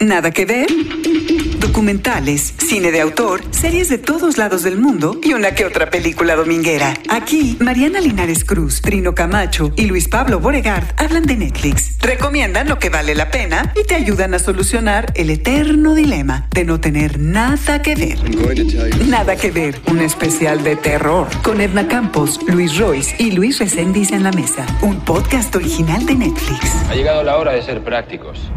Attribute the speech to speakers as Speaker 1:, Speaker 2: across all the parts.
Speaker 1: Nada que ver. Documentales, cine de autor, series de todos lados del mundo y una que otra película dominguera. Aquí, Mariana Linares Cruz, Trino Camacho y Luis Pablo Boregard hablan de Netflix, recomiendan lo que vale la pena y te ayudan a solucionar el eterno dilema de no tener nada que ver. Nada que ver, un especial de terror con Edna Campos, Luis Royce y Luis Reséndiz en la mesa. Un podcast original de Netflix.
Speaker 2: Ha llegado la hora de ser prácticos.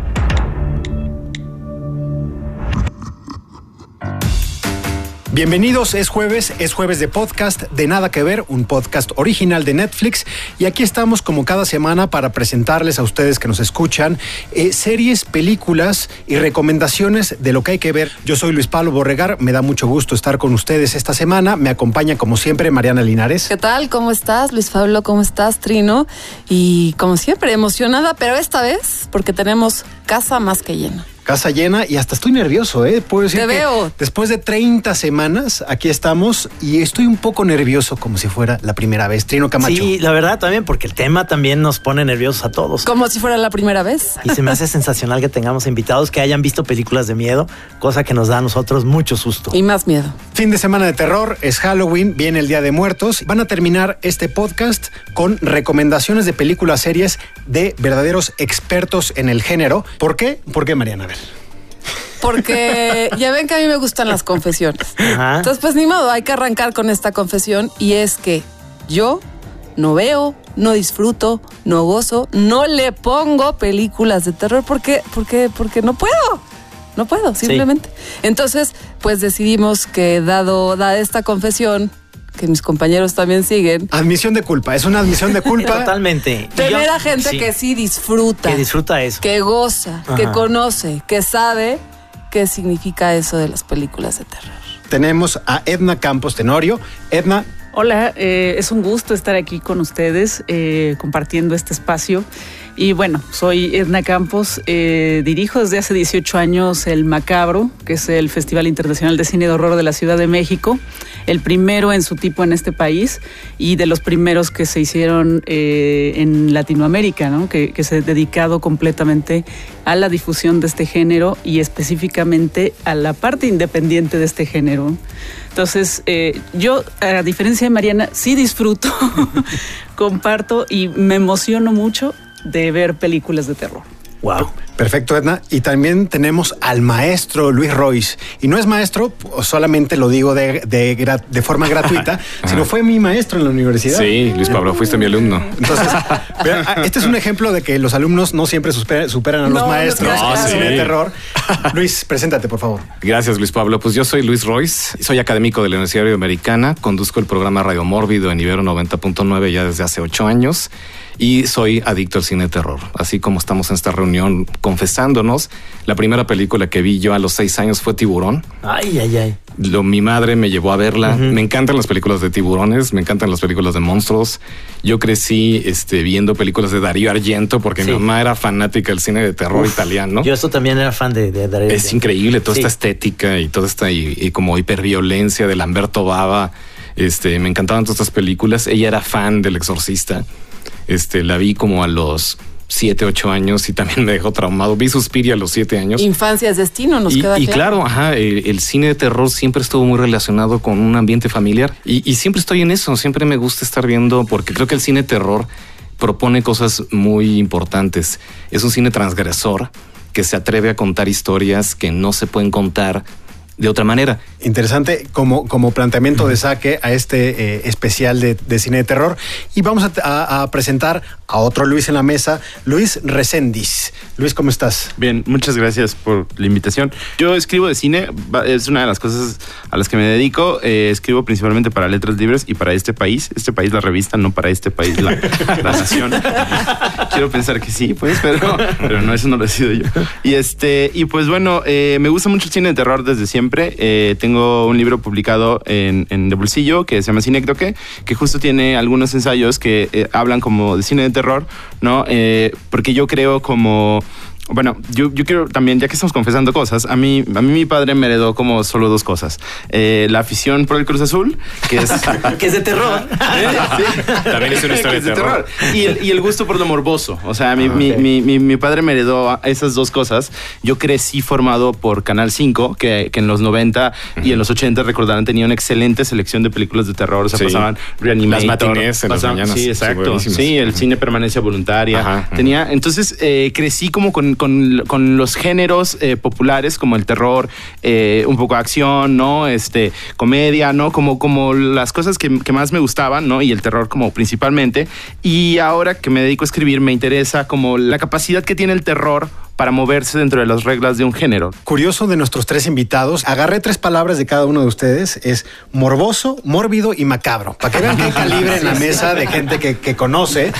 Speaker 3: Bienvenidos, es jueves, es jueves de podcast de Nada que Ver, un podcast original de Netflix y aquí estamos como cada semana para presentarles a ustedes que nos escuchan eh, series, películas y recomendaciones de lo que hay que ver. Yo soy Luis Pablo Borregar, me da mucho gusto estar con ustedes esta semana, me acompaña como siempre Mariana Linares.
Speaker 4: ¿Qué tal? ¿Cómo estás, Luis Pablo? ¿Cómo estás, Trino? Y como siempre, emocionada, pero esta vez porque tenemos casa más que llena
Speaker 3: casa llena y hasta estoy nervioso, ¿eh?
Speaker 4: Puedo decir Te veo.
Speaker 3: después de 30 semanas, aquí estamos y estoy un poco nervioso como si fuera la primera vez. Trino Camacho.
Speaker 5: Sí, la verdad también, porque el tema también nos pone nerviosos a todos.
Speaker 4: Como si fuera la primera vez.
Speaker 5: Y se me hace sensacional que tengamos invitados que hayan visto películas de miedo, cosa que nos da a nosotros mucho susto.
Speaker 4: Y más miedo.
Speaker 3: Fin de semana de terror, es Halloween, viene el Día de Muertos. Van a terminar este podcast con recomendaciones de películas series de verdaderos expertos en el género. ¿Por qué? ¿Por qué, Mariana?
Speaker 4: Porque ya ven que a mí me gustan las confesiones. Entonces, pues ni modo, hay que arrancar con esta confesión y es que yo no veo, no disfruto, no gozo, no le pongo películas de terror porque, porque, porque no puedo. No puedo, simplemente. Entonces, pues decidimos que dado, dada esta confesión, que mis compañeros también siguen.
Speaker 3: Admisión de culpa, es una admisión de culpa.
Speaker 5: Totalmente.
Speaker 4: Tener a gente que sí disfruta.
Speaker 5: Que disfruta eso.
Speaker 4: Que goza, que conoce, que sabe qué significa eso de las películas de terror.
Speaker 3: Tenemos a Edna Campos Tenorio. Edna.
Speaker 6: Hola, eh, es un gusto estar aquí con ustedes eh, compartiendo este espacio. Y bueno, soy Edna Campos, eh, dirijo desde hace 18 años el Macabro, que es el Festival Internacional de Cine de Horror de la Ciudad de México, el primero en su tipo en este país y de los primeros que se hicieron eh, en Latinoamérica, ¿no? que, se ha dedicado completamente a la difusión de este género y específicamente a la parte independiente de este género. Entonces, eh, yo, a diferencia de Mariana, sí disfruto, comparto y me emociono mucho de ver películas de terror.
Speaker 3: Wow. Perfecto, Edna. Y también tenemos al maestro Luis Royce. Y no es maestro, solamente lo digo de, de, forma gratuita, sino fue mi maestro en la universidad.
Speaker 7: Sí, Luis Pablo, fuiste mi alumno.
Speaker 3: Entonces, ah, este es un ejemplo de que los alumnos no siempre superan, a los maestros en de terror. Luis, preséntate, por favor.
Speaker 7: Gracias, Luis Pablo. Pues yo soy Luis Royce, soy académico de la Universidad Americana, conduzco el programa Radio Mórbido en Ibero 90.9 ya desde hace ocho años y soy adicto al cine de terror. Así como estamos en esta reunión confesándonos, la primera película que vi yo a los seis años fue Tiburón.
Speaker 5: Ay, ay, ay.
Speaker 7: Lo, mi madre me llevó a verla. Me encantan las películas de tiburones, me encantan las películas de monstruos. Yo crecí este, viendo películas de Darío Argento porque mi mamá era fanática del cine de terror italiano.
Speaker 5: Yo eso también era fan de, Darío Argento.
Speaker 7: Es increíble toda esta estética y toda esta y, y como hiperviolencia de Lamberto Bava. Este, me encantaban todas estas películas. Ella era fan del Exorcista. Este, la vi como a los siete, ocho años y también me dejó traumado. Vi Suspiria a los siete años.
Speaker 4: Infancia es destino, nos
Speaker 7: y,
Speaker 4: queda
Speaker 7: Y claro, ajá, el, cine de terror siempre estuvo muy relacionado con un ambiente familiar y, y, siempre estoy en eso, siempre me gusta estar viendo porque creo que el cine de terror propone cosas muy importantes. Es un cine transgresor que se atreve a contar historias que no se pueden contar de otra manera.
Speaker 3: Interesante como, como planteamiento de saque a este eh, especial de, cine de terror. Y vamos a, presentar a otro Luis en la mesa, Luis Reséndiz. Luis, ¿cómo estás?
Speaker 8: Bien, muchas gracias por la invitación. Yo escribo de cine, es una de las cosas a las que me dedico. Eh, escribo principalmente para Letras Libres y para este país. Este país, la revista, no para este país, la, nación. Quiero pensar que sí, pues, pero, pero no, eso no lo he sido yo. Y, este, y pues bueno, eh, me gusta mucho el cine de terror desde siempre eh, tengo un libro publicado en, De Bolsillo que se llama Cinécdoque, que justo tiene algunos ensayos que eh, hablan como de cine de terror, ¿no? Eh, porque yo creo como Bueno, yo, yo quiero también, ya que estamos confesando cosas, a mí, a mí mi padre me heredó como solo dos cosas. Eh, la afición por el Cruz Azul, que es...
Speaker 5: que es de terror.
Speaker 7: También es una historia de terror.
Speaker 8: Y el, y el gusto por lo morboso. O sea, mi,
Speaker 5: Ah,
Speaker 8: mi- mi- mi- mi padre me heredó esas dos cosas. Yo crecí formado por Canal 5, que, que en los 90 y en los 80 recordarán tenía una excelente selección de películas de terror. O sea,
Speaker 7: Sí.
Speaker 8: pasaban Reanimator.
Speaker 7: Las en las
Speaker 8: pasaban-
Speaker 7: mañanas.
Speaker 8: Sí, exacto. Sí, el cine permanencia voluntaria.
Speaker 7: Ajá, ajá.
Speaker 8: tenía, entonces eh, crecí como con, con- los géneros eh, populares como el terror, eh, un poco acción, ¿no? Este, comedia, ¿no? Como, como las cosas que, que más me gustaban, ¿no? Y el terror como principalmente. Y ahora que me dedico a escribir me interesa como la capacidad que tiene el terror para moverse dentro de las reglas de un género.
Speaker 3: Curioso de nuestros tres invitados, agarré tres palabras de cada uno de ustedes, es morboso, mórbido y macabro, para que vean hay calibre en la mesa de gente que, que conoce.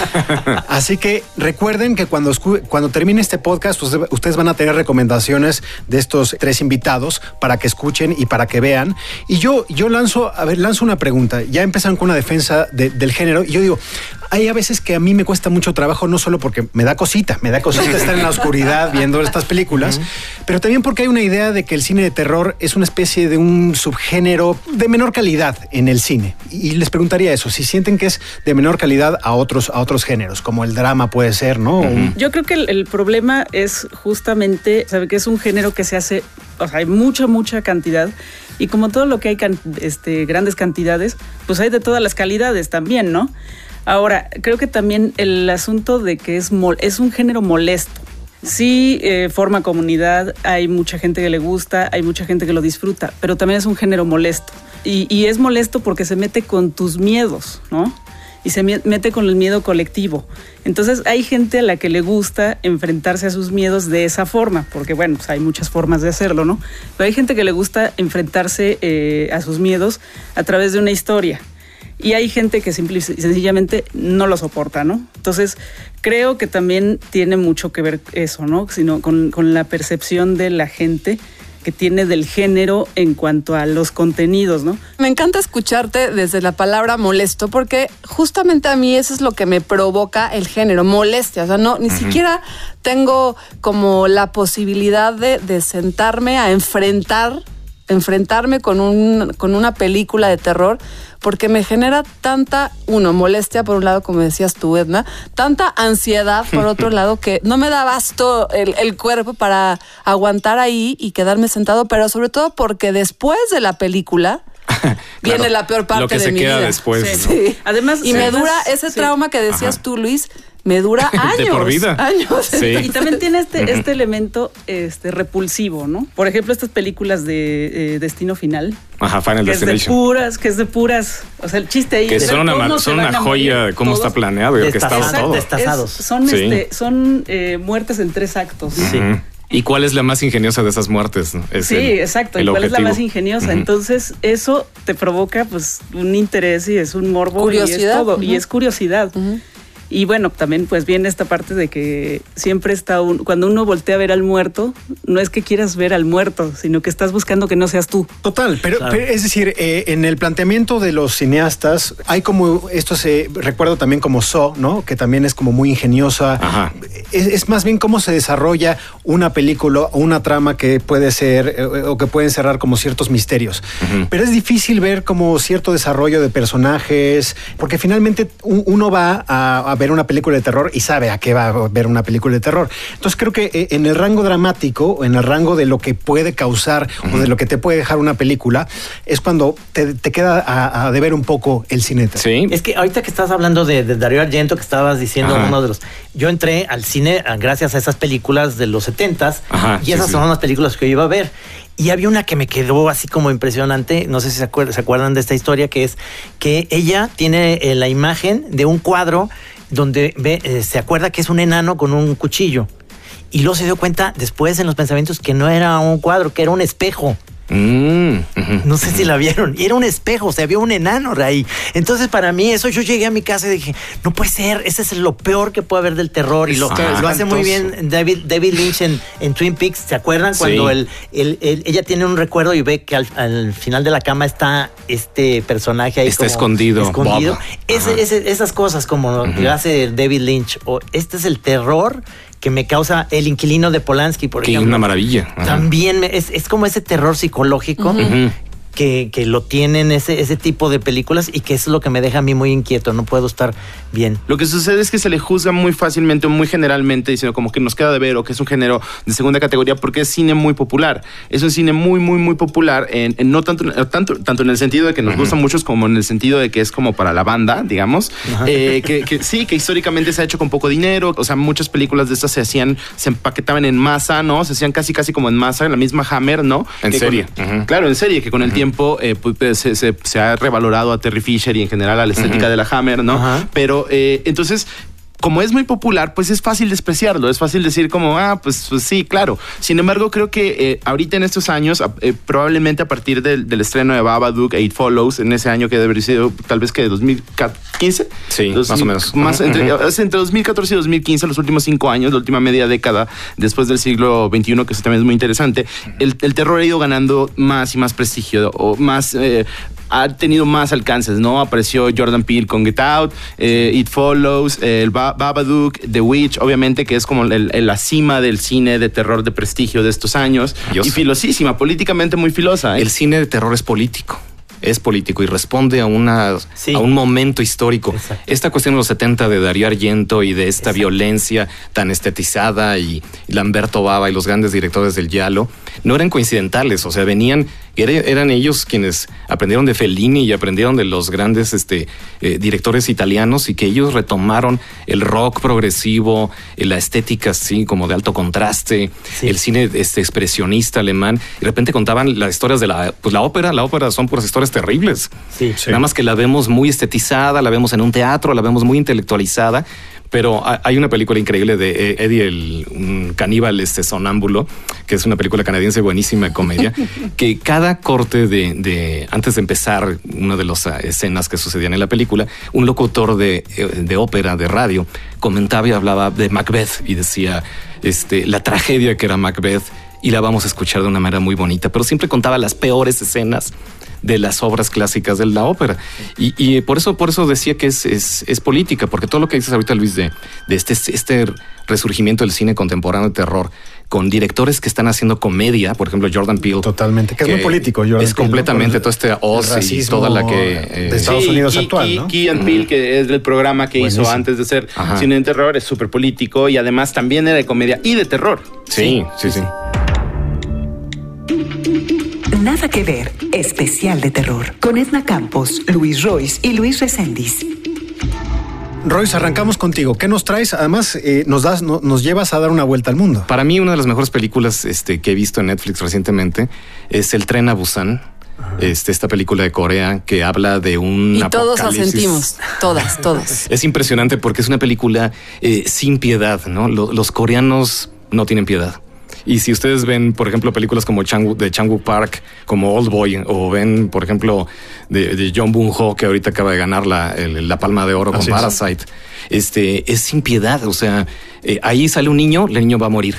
Speaker 3: Así que recuerden que cuando, cuando termine este podcast, ustedes van a tener recomendaciones de estos tres invitados para que escuchen y para que vean. Y yo, yo lanzo, a ver, lanzo una pregunta. Ya empezaron con una defensa de- del género y yo digo, hay a veces que a mí me cuesta mucho trabajo, no solo porque me da cosita, me da cosita estar en la oscuridad viendo estas películas, pero también porque hay una idea de que el cine de terror es una especie de un subgénero de menor calidad en el cine. Y les preguntaría eso, si sienten que es de menor calidad a otros, a otros géneros, como el drama puede ser, ¿no?
Speaker 6: Yo creo que el, el problema es justamente, sabe que es un género que se hace, o sea, hay mucha, mucha cantidad. Y como todo lo que hay can- este, grandes cantidades, pues hay de todas las calidades también, ¿no? Ahora, creo que también el asunto de que es, es un género molesto. Sí, eh, forma comunidad, hay mucha gente que le gusta, hay mucha gente que lo disfruta, pero también es un género molesto. Y, es molesto porque se mete con tus miedos, ¿no? y se mete con el miedo colectivo. Entonces hay gente a la que le gusta enfrentarse a sus miedos de esa forma, porque bueno, pues hay muchas formas de hacerlo, ¿no? Pero hay gente que le gusta enfrentarse eh, a sus miedos a través de una historia. Y hay gente que simple y sencillamente no lo soporta, ¿no? Entonces, creo que también tiene mucho que ver eso, ¿no? Sino con, con la percepción de la gente que tiene del género en cuanto a los contenidos, ¿no?
Speaker 4: Me encanta escucharte desde la palabra molesto porque justamente a mí eso es lo que me provoca el género, molestia. O sea, no, ni siquiera tengo como la posibilidad de, de sentarme a enfrentar, enfrentarme con, un, con una película de terror porque me genera tanta, uno, molestia por un lado, como decías tú, Edna, tanta ansiedad por otro lado que no me da basto el, el cuerpo para aguantar ahí y quedarme sentado, pero sobre todo porque después de la película viene
Speaker 7: Claro,
Speaker 4: la peor parte
Speaker 7: lo que
Speaker 4: de
Speaker 7: se
Speaker 4: mi
Speaker 7: queda
Speaker 4: vida.
Speaker 7: después,
Speaker 6: Sí.
Speaker 7: ¿no?
Speaker 4: Sí.
Speaker 6: Además,
Speaker 4: y
Speaker 6: sí.
Speaker 4: me dura ese
Speaker 6: sí.
Speaker 4: trauma que decías
Speaker 7: Ajá.
Speaker 4: tú, Luis, me dura años.
Speaker 7: De por vida.
Speaker 4: Años.
Speaker 7: Sí.
Speaker 6: Y también tiene este, este elemento este, repulsivo, ¿no? Por ejemplo, estas películas de eh, Destino Final.
Speaker 7: Ajá, Final
Speaker 6: Que es de puras, que es de puras. O sea, el chiste ahí.
Speaker 7: Que
Speaker 6: es
Speaker 7: son una, son joya de cómo
Speaker 6: todos.
Speaker 7: está planeado y orquestado
Speaker 5: Destazados,
Speaker 7: todo.
Speaker 6: Es- son
Speaker 7: Sí.
Speaker 6: este, son eh, muertes en tres actos.
Speaker 7: Ujú. ¿Y cuál es la más ingeniosa de esas muertes? no? Es
Speaker 6: Sí,
Speaker 7: el-
Speaker 6: exacto.
Speaker 7: el
Speaker 6: ¿Y cuál es la más ingeniosa? Entonces, eso te provoca pues un interés y es un morbo y
Speaker 4: Curiosidad,
Speaker 6: es todo. Y es curiosidad. Y bueno, también pues viene esta parte de que siempre está un, cuando uno voltea a ver al muerto, no es que quieras ver al muerto, sino que estás buscando que no seas tú.
Speaker 3: Total, pero,
Speaker 5: Claro.
Speaker 3: pero es decir, eh, en el planteamiento de los cineastas hay como esto se recuerdo también como So, ¿no? Que también es como muy ingeniosa.
Speaker 7: Ajá.
Speaker 3: Es, es más bien cómo se desarrolla una película o una trama que puede ser eh, o que puede encerrar como ciertos misterios. Pero es difícil ver como cierto desarrollo de personajes, porque finalmente uno va a, a ver una película de terror y sabe a qué va a ver una película de terror. Entonces creo que eh, en el rango dramático, en el rango de lo que puede causar o de lo que te puede dejar una película, es cuando te, te queda a, a deber un poco el cine.
Speaker 7: Sí.
Speaker 5: Es que ahorita que estás hablando de, de Darío Argento, que estabas diciendo
Speaker 7: Ajá.
Speaker 5: uno de los. Yo entré al cine ah, gracias a esas películas de los 70s
Speaker 7: Ajá,
Speaker 5: y
Speaker 7: sí,
Speaker 5: esas
Speaker 7: sí.
Speaker 5: son las películas que yo iba a ver. Y había una que me quedó así como impresionante, no sé si se acuerdan, de esta historia, que es que ella tiene eh, la imagen de un cuadro donde ve, eh, se acuerda que es un enano con un cuchillo. Y luego se dio cuenta después en los pensamientos que no era un cuadro, que era un espejo.
Speaker 7: Mm.
Speaker 5: No sé si la vieron. Y era un espejo, o sea, había un enano ahí. Entonces, para mí, eso yo llegué a mi casa y dije, no puede ser, ese es lo peor que puede haber del terror. Y lo, lo hace muy bien David, David Lynch en, en Twin Peaks. ¿Se acuerdan?
Speaker 7: Sí.
Speaker 5: Cuando el, el- el- ella tiene un recuerdo y ve que al, al final de la cama está este personaje ahí.
Speaker 7: Está
Speaker 5: como
Speaker 7: escondido,
Speaker 5: Escondido. Ese- ese- esas cosas como lo que hace David Lynch. O este es el terror que me causa El inquilino de Polanski, por
Speaker 7: Que
Speaker 5: ejemplo.
Speaker 7: una maravilla. Ajá.
Speaker 5: También me- es, es como ese terror psicológico que, que lo tienen ese, ese tipo de películas y que eso es lo que me deja a mí muy inquieto. No puedo estar bien.
Speaker 8: Lo que sucede es que se le juzga muy fácilmente o muy generalmente diciendo como que nos queda de ver o que es un género de segunda categoría porque es cine muy popular. Es un cine muy, muy, muy popular, en, en no tanto, tanto, tanto en el sentido de que nos gustan muchos como en el sentido de que es como para la banda, digamos. Eh, que, que sí, que históricamente se ha hecho con poco dinero. O sea, muchas películas de estas se hacían, se empaquetaban en masa, ¿no? Se hacían casi, casi como en masa, en la misma Hammer, ¿no?
Speaker 7: En
Speaker 8: Que
Speaker 7: serie.
Speaker 8: con-
Speaker 7: Ujú.
Speaker 8: Claro, en serie, que con el tiempo eh, pues, pues, se, se- se ha revalorado a Terry Fisher y en general a la estética de la Hammer, ¿no? Pero eh, entonces como es muy popular, pues es fácil despreciarlo, es fácil decir como, ah, pues, pues sí, claro. Sin embargo, creo que eh, ahorita en estos años, eh, probablemente a partir del, del estreno de Babadook, Eight Follows, en ese año que debe haber sido tal vez que de 2015.
Speaker 7: Sí, más o menos.
Speaker 8: Más
Speaker 7: Ujú,
Speaker 8: entre,
Speaker 7: ujú.
Speaker 8: es entre 2014 y 2015, los últimos cinco años, la última media década después del siglo XXI, que eso también es muy interesante, el, el terror ha ido ganando más y más prestigio, o más... eh, ha tenido más alcances, ¿no? Apareció Jordan Peele con Get Out, eh, It Follows, eh, el Ba- Babadook, The Witch, obviamente que es como el- el- la cima del cine de terror de prestigio de estos años.
Speaker 7: Dios.
Speaker 8: Y filosísima, políticamente muy filosa. ¿eh?
Speaker 7: El cine de terror es político. Es político y responde a, una,
Speaker 5: Sí.
Speaker 7: a un momento histórico.
Speaker 5: Exacto.
Speaker 7: Esta cuestión de los 70 de Darío Argento y de esta violencia tan estetizada y Lamberto Baba y los grandes directores del Yalo no eran coincidentales. O sea, venían, era- eran ellos quienes aprendieron de Fellini y aprendieron de los grandes este, eh, directores italianos y que ellos retomaron el rock progresivo, eh, la estética así como de alto contraste,
Speaker 5: Sí.
Speaker 7: el cine este, expresionista alemán. Y de repente contaban las historias de la, pues, la ópera. La ópera son puras historias terribles.
Speaker 5: Sí.
Speaker 7: Nada más que la vemos muy estetizada, la vemos en un teatro, la vemos muy intelectualizada. Pero ha- hay una película increíble de eh, Eddie, el un caníbal este sonámbulo, que es una película canadiense buenísima de comedia, que cada corte de, de- antes de empezar una de las ah, escenas que sucedían en la película, un locutor de, eh, de ópera, de radio, comentaba y hablaba de Macbeth y decía este, la tragedia que era Macbeth y la vamos a escuchar de una manera muy bonita, pero siempre contaba las peores escenas de las obras clásicas de la ópera. Y, y por eso, por eso decía que es, es, es política, porque todo lo que dices ahorita, Luis, de, de este, este resurgimiento del cine contemporáneo de terror, con directores que están haciendo comedia, por ejemplo, Jordan Peele.
Speaker 3: Totalmente, que es muy político, Jordan
Speaker 7: Es
Speaker 3: Peele, ¿no?
Speaker 7: completamente
Speaker 3: el-
Speaker 7: todo este Oz y toda la que... eh,
Speaker 3: de Estados Unidos actual,
Speaker 8: Key-
Speaker 3: ¿no?
Speaker 8: Key and Peele, que es el programa que hizo antes de ser
Speaker 7: Ajá.
Speaker 8: cine de terror, es súper político y además también era de comedia y de terror.
Speaker 7: Sí, sí, sí.
Speaker 1: Nada que ver, especial de terror. Con Edna Campos, Luis Royce y Luis Reséndiz.
Speaker 3: Royce, arrancamos contigo. ¿Qué nos traes? Además, eh, nos das, no- nos llevas a dar una vuelta al mundo.
Speaker 7: Para mí, una de las mejores películas este, que he visto en Netflix recientemente es El tren a Busan. Este, esta película de Corea que habla de un
Speaker 4: Y todos asentimos. Todas, todas.
Speaker 7: Es impresionante porque es una película eh, sin piedad, ¿no? Lo- los coreanos no tienen piedad. Y si ustedes ven, por ejemplo, películas como Chang de Chang Park, como Old Boy, o ven, por ejemplo, de, de John Boon Ho, que ahorita acaba de ganar la, el- la Palma de Oro con
Speaker 3: Así es.
Speaker 7: Parasite, este, es sin piedad. O sea, eh, ahí sale un niño, el niño va a morir.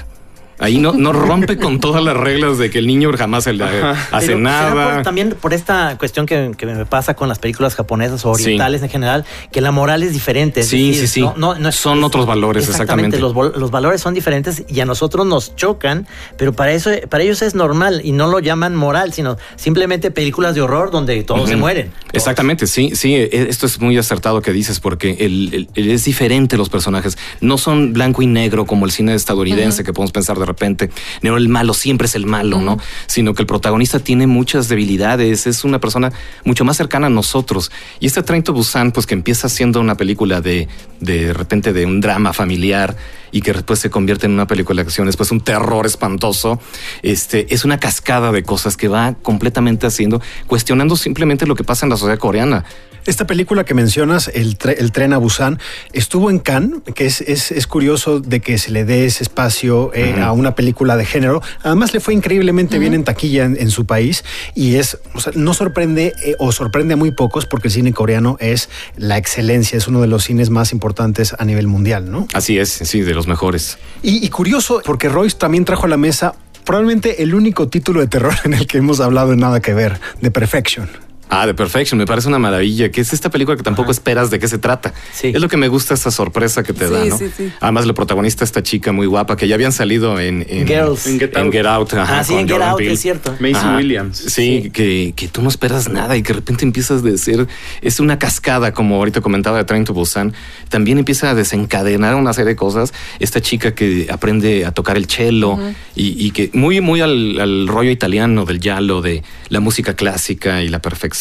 Speaker 7: Ahí no, no rompe con todas las reglas de que el niño jamás se le hace
Speaker 5: Pero
Speaker 7: nada.
Speaker 5: por- también por esta cuestión que, que me pasa con las películas japonesas o orientales en general, que la moral es diferente. es
Speaker 7: Sí,
Speaker 5: decir,
Speaker 7: sí, sí.
Speaker 5: no- no- no es-
Speaker 7: Son
Speaker 5: es-
Speaker 7: otros valores, exactamente.
Speaker 5: Los, vol- los valores son diferentes y a nosotros nos chocan, pero para eso, para ellos es normal y no lo llaman moral, sino simplemente películas de horror donde todos se mueren.
Speaker 7: Exactamente, sí, sí, e- esto es muy acertado que dices porque el, el- el- es diferente los personajes. No son blanco y negro como el cine estadounidense que podemos pensar de repente. No, el malo siempre es el malo, ¿no? Sino que el protagonista tiene muchas debilidades, es una persona mucho más cercana a nosotros. Y este Train to Busan, pues que empieza siendo una película de, de repente de un drama familiar y que después se convierte en una película de acción, después un terror espantoso, este, es una cascada de cosas que va completamente haciendo, cuestionando simplemente lo que pasa en la sociedad coreana.
Speaker 3: Esta película que mencionas, el, tre- el tren a Busan, estuvo en Cannes, que es, es, es curioso de que se le dé ese espacio eh, a una película de género. Además, le fue increíblemente bien en taquilla en, en su país y es, o sea, no sorprende eh, o sorprende a muy pocos porque el cine coreano es la excelencia, es uno de los cines más importantes a nivel mundial, ¿no?
Speaker 7: Así es, sí, de los mejores.
Speaker 3: Y, y curioso, porque Royce también trajo a la mesa probablemente el único título de terror en el que hemos hablado en nada que ver, The Perfection.
Speaker 7: Ah, The Perfection, me parece una maravilla, que es esta película que tampoco esperas de qué se trata.
Speaker 5: Sí.
Speaker 7: Es lo que me gusta esa sorpresa que te
Speaker 4: Sí,
Speaker 7: da, ¿no?
Speaker 4: sí, sí.
Speaker 7: Además, la protagonista, esta chica muy guapa, que ya habían salido en, en
Speaker 5: Girls.
Speaker 7: en Get Out. En Get Out, ajá,
Speaker 5: Ah, sí,
Speaker 7: con
Speaker 5: en Get
Speaker 7: Jordan
Speaker 5: Out,
Speaker 7: Peele.
Speaker 5: es cierto.
Speaker 8: Macy
Speaker 7: Ajá.
Speaker 8: Williams.
Speaker 7: Sí, Que, que tú no esperas nada y que de repente empiezas de ser, es una cascada, como ahorita comentaba de Train to Busan, también empieza a desencadenar una serie de cosas. Esta chica que aprende a tocar el cello y, y que muy, muy al, al rollo italiano del giallo, de la música clásica y la perfección,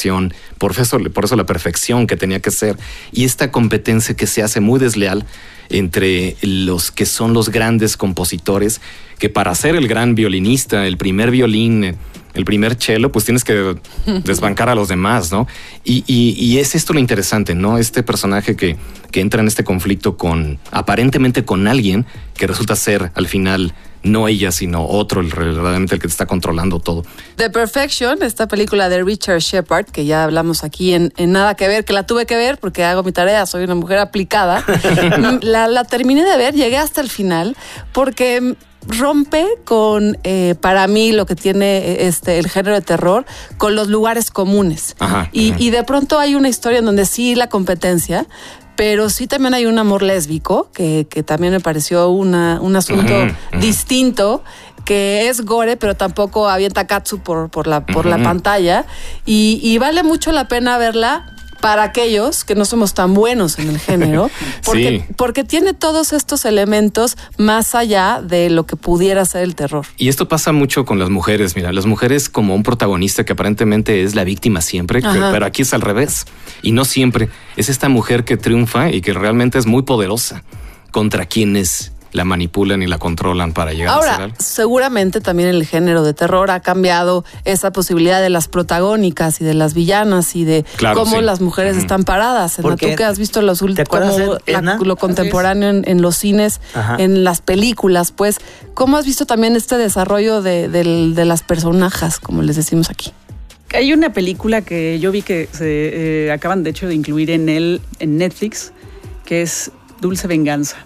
Speaker 7: por eso, por eso la perfección que tenía que ser. Y esta competencia que se hace muy desleal entre los que son los grandes compositores, que para ser el gran violinista, el primer violín, eh, el primer cello, pues tienes que desbancar a los demás, ¿no? Y, y- y es esto lo interesante, ¿no? Este personaje que, que entra en este conflicto con, aparentemente con alguien que resulta ser al final no ella, sino otro, el, verdaderamente el que te está controlando todo.
Speaker 4: The Perfection, esta película de Richard Shepard, que ya hablamos aquí en, en Nada que ver, que la tuve que ver porque hago mi tarea, soy una mujer aplicada. La, la terminé de ver, llegué hasta el final, porque rompe con, eh, para mí, lo que tiene eh, este, el género de terror, con los lugares comunes.
Speaker 7: Ajá,
Speaker 4: y,
Speaker 7: ajá.
Speaker 4: y de pronto hay una historia en donde sí la competencia, pero sí también hay un amor lésbico, que, que también me pareció una, un asunto distinto, que es gore, pero tampoco avienta katsu por, por, la, por la pantalla. Y, y vale mucho la pena verla para aquellos que no somos tan buenos en el género, porque,
Speaker 7: Sí.
Speaker 4: porque tiene todos estos elementos más allá de lo que pudiera ser el terror.
Speaker 7: Y esto pasa mucho con las mujeres, mira, las mujeres como un protagonista que aparentemente es la víctima siempre, que- pero aquí es al revés. Y no siempre. Es esta mujer que triunfa y que realmente es muy poderosa contra quienes la manipulan y la controlan para llegar a ser
Speaker 4: Ahora,
Speaker 7: algo.
Speaker 4: seguramente también el género de terror ha cambiado esa posibilidad de las protagónicas y de las villanas y de
Speaker 7: Claro,
Speaker 4: cómo
Speaker 7: sí.
Speaker 4: las mujeres están paradas. Tú que has visto los
Speaker 5: ¿te
Speaker 4: últimos, lo contemporáneo en, en los cines,
Speaker 5: Ajá.
Speaker 4: en las películas, pues, ¿cómo has visto también este desarrollo de las personajes, como les decimos aquí?
Speaker 6: Hay una película que yo vi que se eh, acaban de hecho de incluir en el en Netflix, que es Dulce Venganza.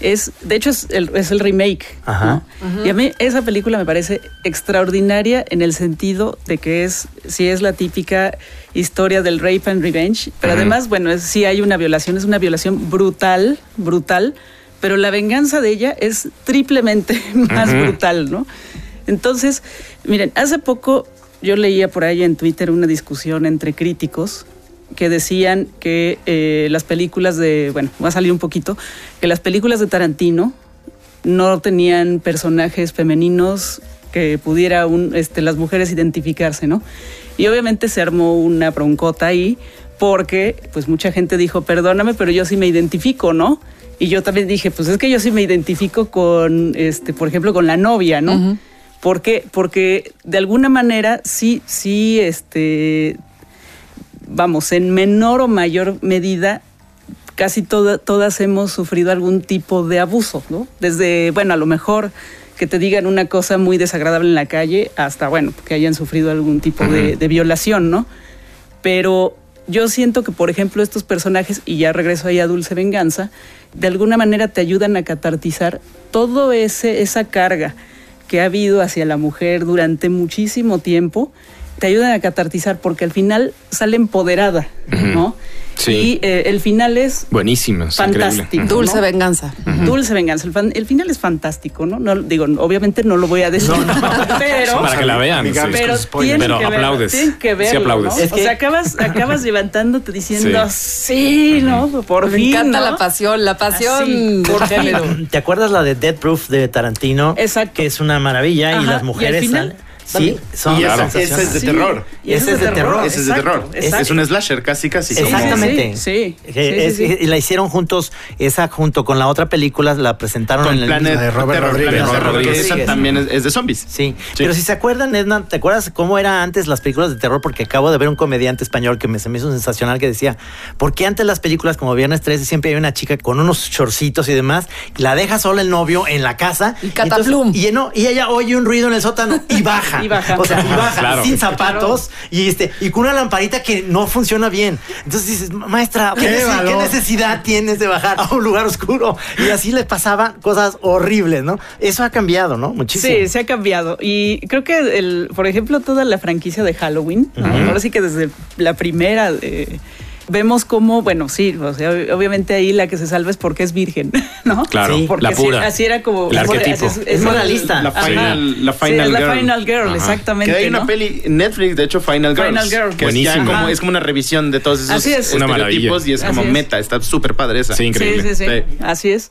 Speaker 6: Es, de hecho, es el, es el remake.
Speaker 5: Ajá.
Speaker 6: ¿no? Y a mí esa película me parece extraordinaria en el sentido de que es, sí es la típica historia del rape and revenge, pero además, bueno, es- sí hay una violación, es una violación brutal, brutal, pero la venganza de ella es triplemente más brutal, ¿no? Entonces, miren, hace poco yo leía por ahí en Twitter una discusión entre críticos que decían que eh, las películas de, bueno, va a salir un poquito, que las películas de Tarantino no tenían personajes femeninos que pudiera un, este, las mujeres identificarse, ¿no? Y obviamente se armó una broncota ahí porque pues mucha gente dijo, perdóname, pero yo sí me identifico, ¿no? Y yo también dije, pues es que yo sí me identifico con, este, por ejemplo, con la novia, ¿no?
Speaker 4: Ujú.
Speaker 6: ¿Por qué? Porque de alguna manera sí, sí, este, vamos, en menor o mayor medida, casi toda- todas hemos sufrido algún tipo de abuso, ¿no? Desde, bueno, a lo mejor que te digan una cosa muy desagradable en la calle, hasta, bueno, que hayan sufrido algún tipo de, de violación, ¿no? Pero yo siento que, por ejemplo, estos personajes, y ya regreso ahí a Dulce Venganza, de alguna manera te ayudan a catartizar todo ese, esa carga que ha habido hacia la mujer durante muchísimo tiempo, te ayudan a catartizar porque al final sale empoderada, ¿no?
Speaker 7: Sí.
Speaker 6: Y eh, el final es
Speaker 7: Buenísimo, es.
Speaker 6: Fantástico.
Speaker 4: Dulce
Speaker 6: ¿no?
Speaker 4: venganza.
Speaker 6: Dulce Venganza. El, fan- el final es fantástico, ¿no? no digo, obviamente no lo voy a decir, pero...
Speaker 7: Para que la vean. Sí.
Speaker 6: Pero tienen
Speaker 7: Pero
Speaker 6: que
Speaker 7: aplaudes.
Speaker 6: tienen que
Speaker 7: Sí
Speaker 6: verlo,
Speaker 7: aplaudes.
Speaker 6: ¿no?
Speaker 5: Es
Speaker 6: o sea, acabas, acabas levantánte diciendo, sí, ¿no? Por
Speaker 4: Me
Speaker 6: fin,
Speaker 4: encanta
Speaker 6: ¿no?
Speaker 4: la pasión, la pasión
Speaker 6: por.
Speaker 5: ¿Te acuerdas la de Dead Proof de Tarantino?
Speaker 6: Exacto.
Speaker 5: Que es una maravilla y las
Speaker 6: y al
Speaker 5: mujeres
Speaker 6: final
Speaker 5: salen- Sí, son
Speaker 8: Y
Speaker 5: sensacionales.
Speaker 8: esa es de
Speaker 6: Sí,
Speaker 8: terror.
Speaker 6: y ese
Speaker 5: Ese es de terror.
Speaker 8: Ese es de terror. Es,
Speaker 6: exacto.
Speaker 8: es un slasher casi, casi.
Speaker 5: Exactamente.
Speaker 6: sí, sí,
Speaker 5: es- la hicieron juntos, esa junto con la otra película, la presentaron
Speaker 8: Con
Speaker 5: en el
Speaker 8: Planet
Speaker 3: de Robert
Speaker 8: Terror,
Speaker 3: Rodríguez.
Speaker 8: Planet
Speaker 7: Robert
Speaker 8: Terror, que
Speaker 7: Rodríguez.
Speaker 8: esa también es, es de zombies.
Speaker 5: Sí. pero si se acuerdan, Edna, ¿te acuerdas cómo era antes las películas de terror? Porque acabo de ver un comediante español que me, se me hizo sensacional que decía, ¿por qué antes las películas como Viernes 13 siempre hay una chica con unos chorcitos y demás, la deja sola el novio en la casa?
Speaker 4: Y cataplum.
Speaker 5: entonces- Y, no, y ella oye un ruido en el sótano y baja.
Speaker 6: Y baja.
Speaker 5: O sea, y baja,
Speaker 7: Claro.
Speaker 5: sin zapatos y este, y con una lamparita que no funciona bien. Entonces dices, maestra, ¿qué, necesidad tienes de bajar a un lugar oscuro? Y así le pasaban cosas horribles, ¿no? Eso ha cambiado, ¿no? Muchísimo.
Speaker 6: Sí, se ha cambiado. Y creo que, el, por ejemplo, toda la franquicia de Halloween, ¿no? ahora sí que desde la primera eh, vemos cómo, bueno, sí, o sea, obviamente ahí la que se salva es porque es virgen, ¿no?
Speaker 7: Claro,
Speaker 5: Sí,
Speaker 6: porque
Speaker 7: la
Speaker 6: así-
Speaker 7: pura.
Speaker 6: Así, era como...
Speaker 7: El arquetipo.
Speaker 5: Es moralista.
Speaker 8: La final, la
Speaker 6: Sí,
Speaker 8: final
Speaker 6: es la
Speaker 8: girl.
Speaker 6: Final Girl,
Speaker 7: Ajá.
Speaker 6: exactamente.
Speaker 8: Que hay una peli en Netflix, de hecho, Final Girls.
Speaker 6: Final Girl.
Speaker 8: Que es, ya como, es como una revisión de todos esos
Speaker 6: Así es.
Speaker 8: Estereotipos y es como
Speaker 6: Así
Speaker 8: meta. Está súper padre esa.
Speaker 7: Sí, increíble.
Speaker 6: Sí, sí, sí.
Speaker 8: Sí.
Speaker 6: Así es.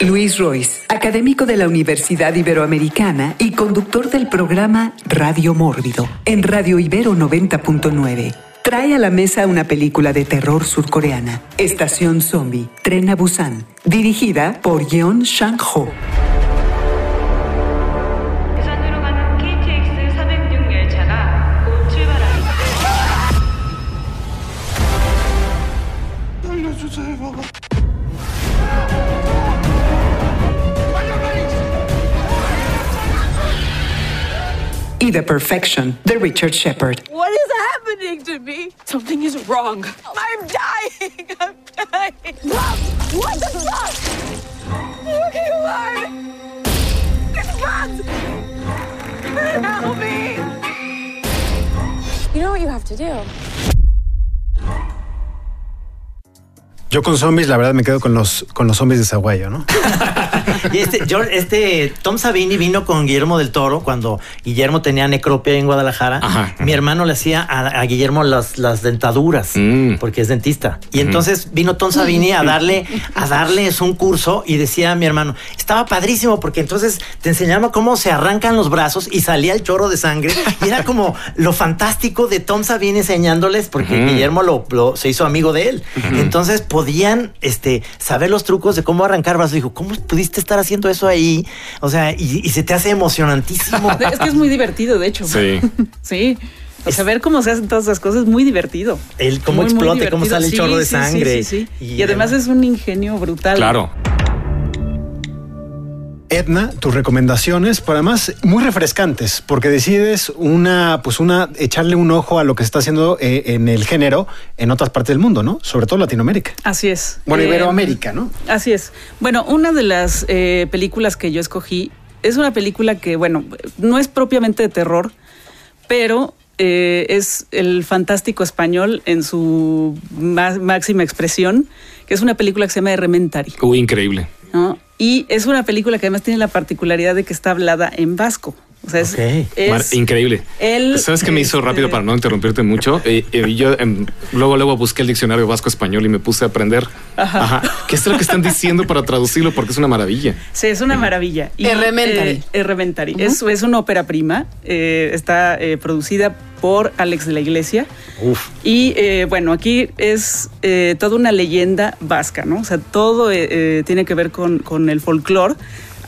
Speaker 1: Luis Royce, académico de la Universidad Iberoamericana y conductor del programa Radio Mórbido en Radio Ibero 90.9. Trae a la mesa una película de terror surcoreana, Estación Zombie, Tren a Busan, dirigida por Yeon Sang-ho. Y The Perfection The Richard Shepard.
Speaker 9: What is happening to me? Something is wrong. I'm dying. I'm dying. Mom, what the fuck? Okay, Lord. It's Bugs. Help me. You know what you have to do?
Speaker 3: Yo con zombies, la verdad, me quedo con los, con los zombies de Zaguayo, ¿no?
Speaker 5: Y este, George- este Tom Savini vino con Guillermo del Toro cuando Guillermo tenía necropia en Guadalajara.
Speaker 7: Ajá, ajá.
Speaker 5: Mi hermano le hacía a, a Guillermo las, las dentaduras
Speaker 7: Mm.
Speaker 5: porque es dentista. Y entonces vino Tom Savini a darle a darles un curso y decía a mi hermano, estaba padrísimo porque entonces te enseñaba cómo se arrancan los brazos y salía el chorro de sangre. Y era como lo fantástico de Tom Savini enseñándoles porque. Guillermo lo, lo- se hizo amigo de él. Entonces podían este, saber los trucos de cómo arrancar brazos. Dijo, ¿cómo pudiste estar haciendo eso ahí? O sea, y, y se te hace emocionantísimo.
Speaker 6: Es que es muy divertido, de hecho.
Speaker 7: Sí.
Speaker 6: Sí. O sea, ver cómo se hacen todas esas cosas es muy divertido.
Speaker 5: El cómo
Speaker 6: Muy,
Speaker 5: y cómo sale el
Speaker 6: Sí,
Speaker 5: chorro de
Speaker 6: sí,
Speaker 5: sangre.
Speaker 6: Sí, sí,
Speaker 5: Y
Speaker 6: Y, además
Speaker 5: demás.
Speaker 6: es un ingenio brutal.
Speaker 7: Claro.
Speaker 3: Edna, tus recomendaciones, pero además muy refrescantes, porque decides una, pues una, echarle un ojo a lo que se está haciendo eh, en el género en otras partes del mundo, ¿no? Sobre todo Latinoamérica.
Speaker 6: Así es.
Speaker 3: Bueno,
Speaker 6: Eh,
Speaker 3: Iberoamérica, ¿no?
Speaker 6: Así es. Bueno, una de las eh, películas que yo escogí es una película que, bueno, no es propiamente de terror, pero eh, es el fantástico español en su má- máxima expresión, que es una película que se llama Elementary.
Speaker 7: Uy, increíble.
Speaker 6: ¿no? Y es una película que además tiene la particularidad de que está hablada en vasco. O sea, es,
Speaker 5: Ok.
Speaker 6: es-
Speaker 7: Mar- increíble. ¿Sabes qué me hizo
Speaker 6: este,
Speaker 7: rápido para no interrumpirte mucho? Eh, eh, yo em, luego luego busqué el diccionario vasco-español y me puse a aprender. Ajá. ¿Qué es lo que están diciendo para traducirlo? Porque es una maravilla.
Speaker 6: Sí, es una maravilla.
Speaker 4: Elementary.
Speaker 6: eh, Elementary. es, es una ópera prima. eh, está eh, producida por Alex de la Iglesia.
Speaker 5: Uf.
Speaker 6: Y eh, bueno, aquí es eh, toda una leyenda vasca, ¿no? O sea, todo eh, tiene que ver con, con el folclore.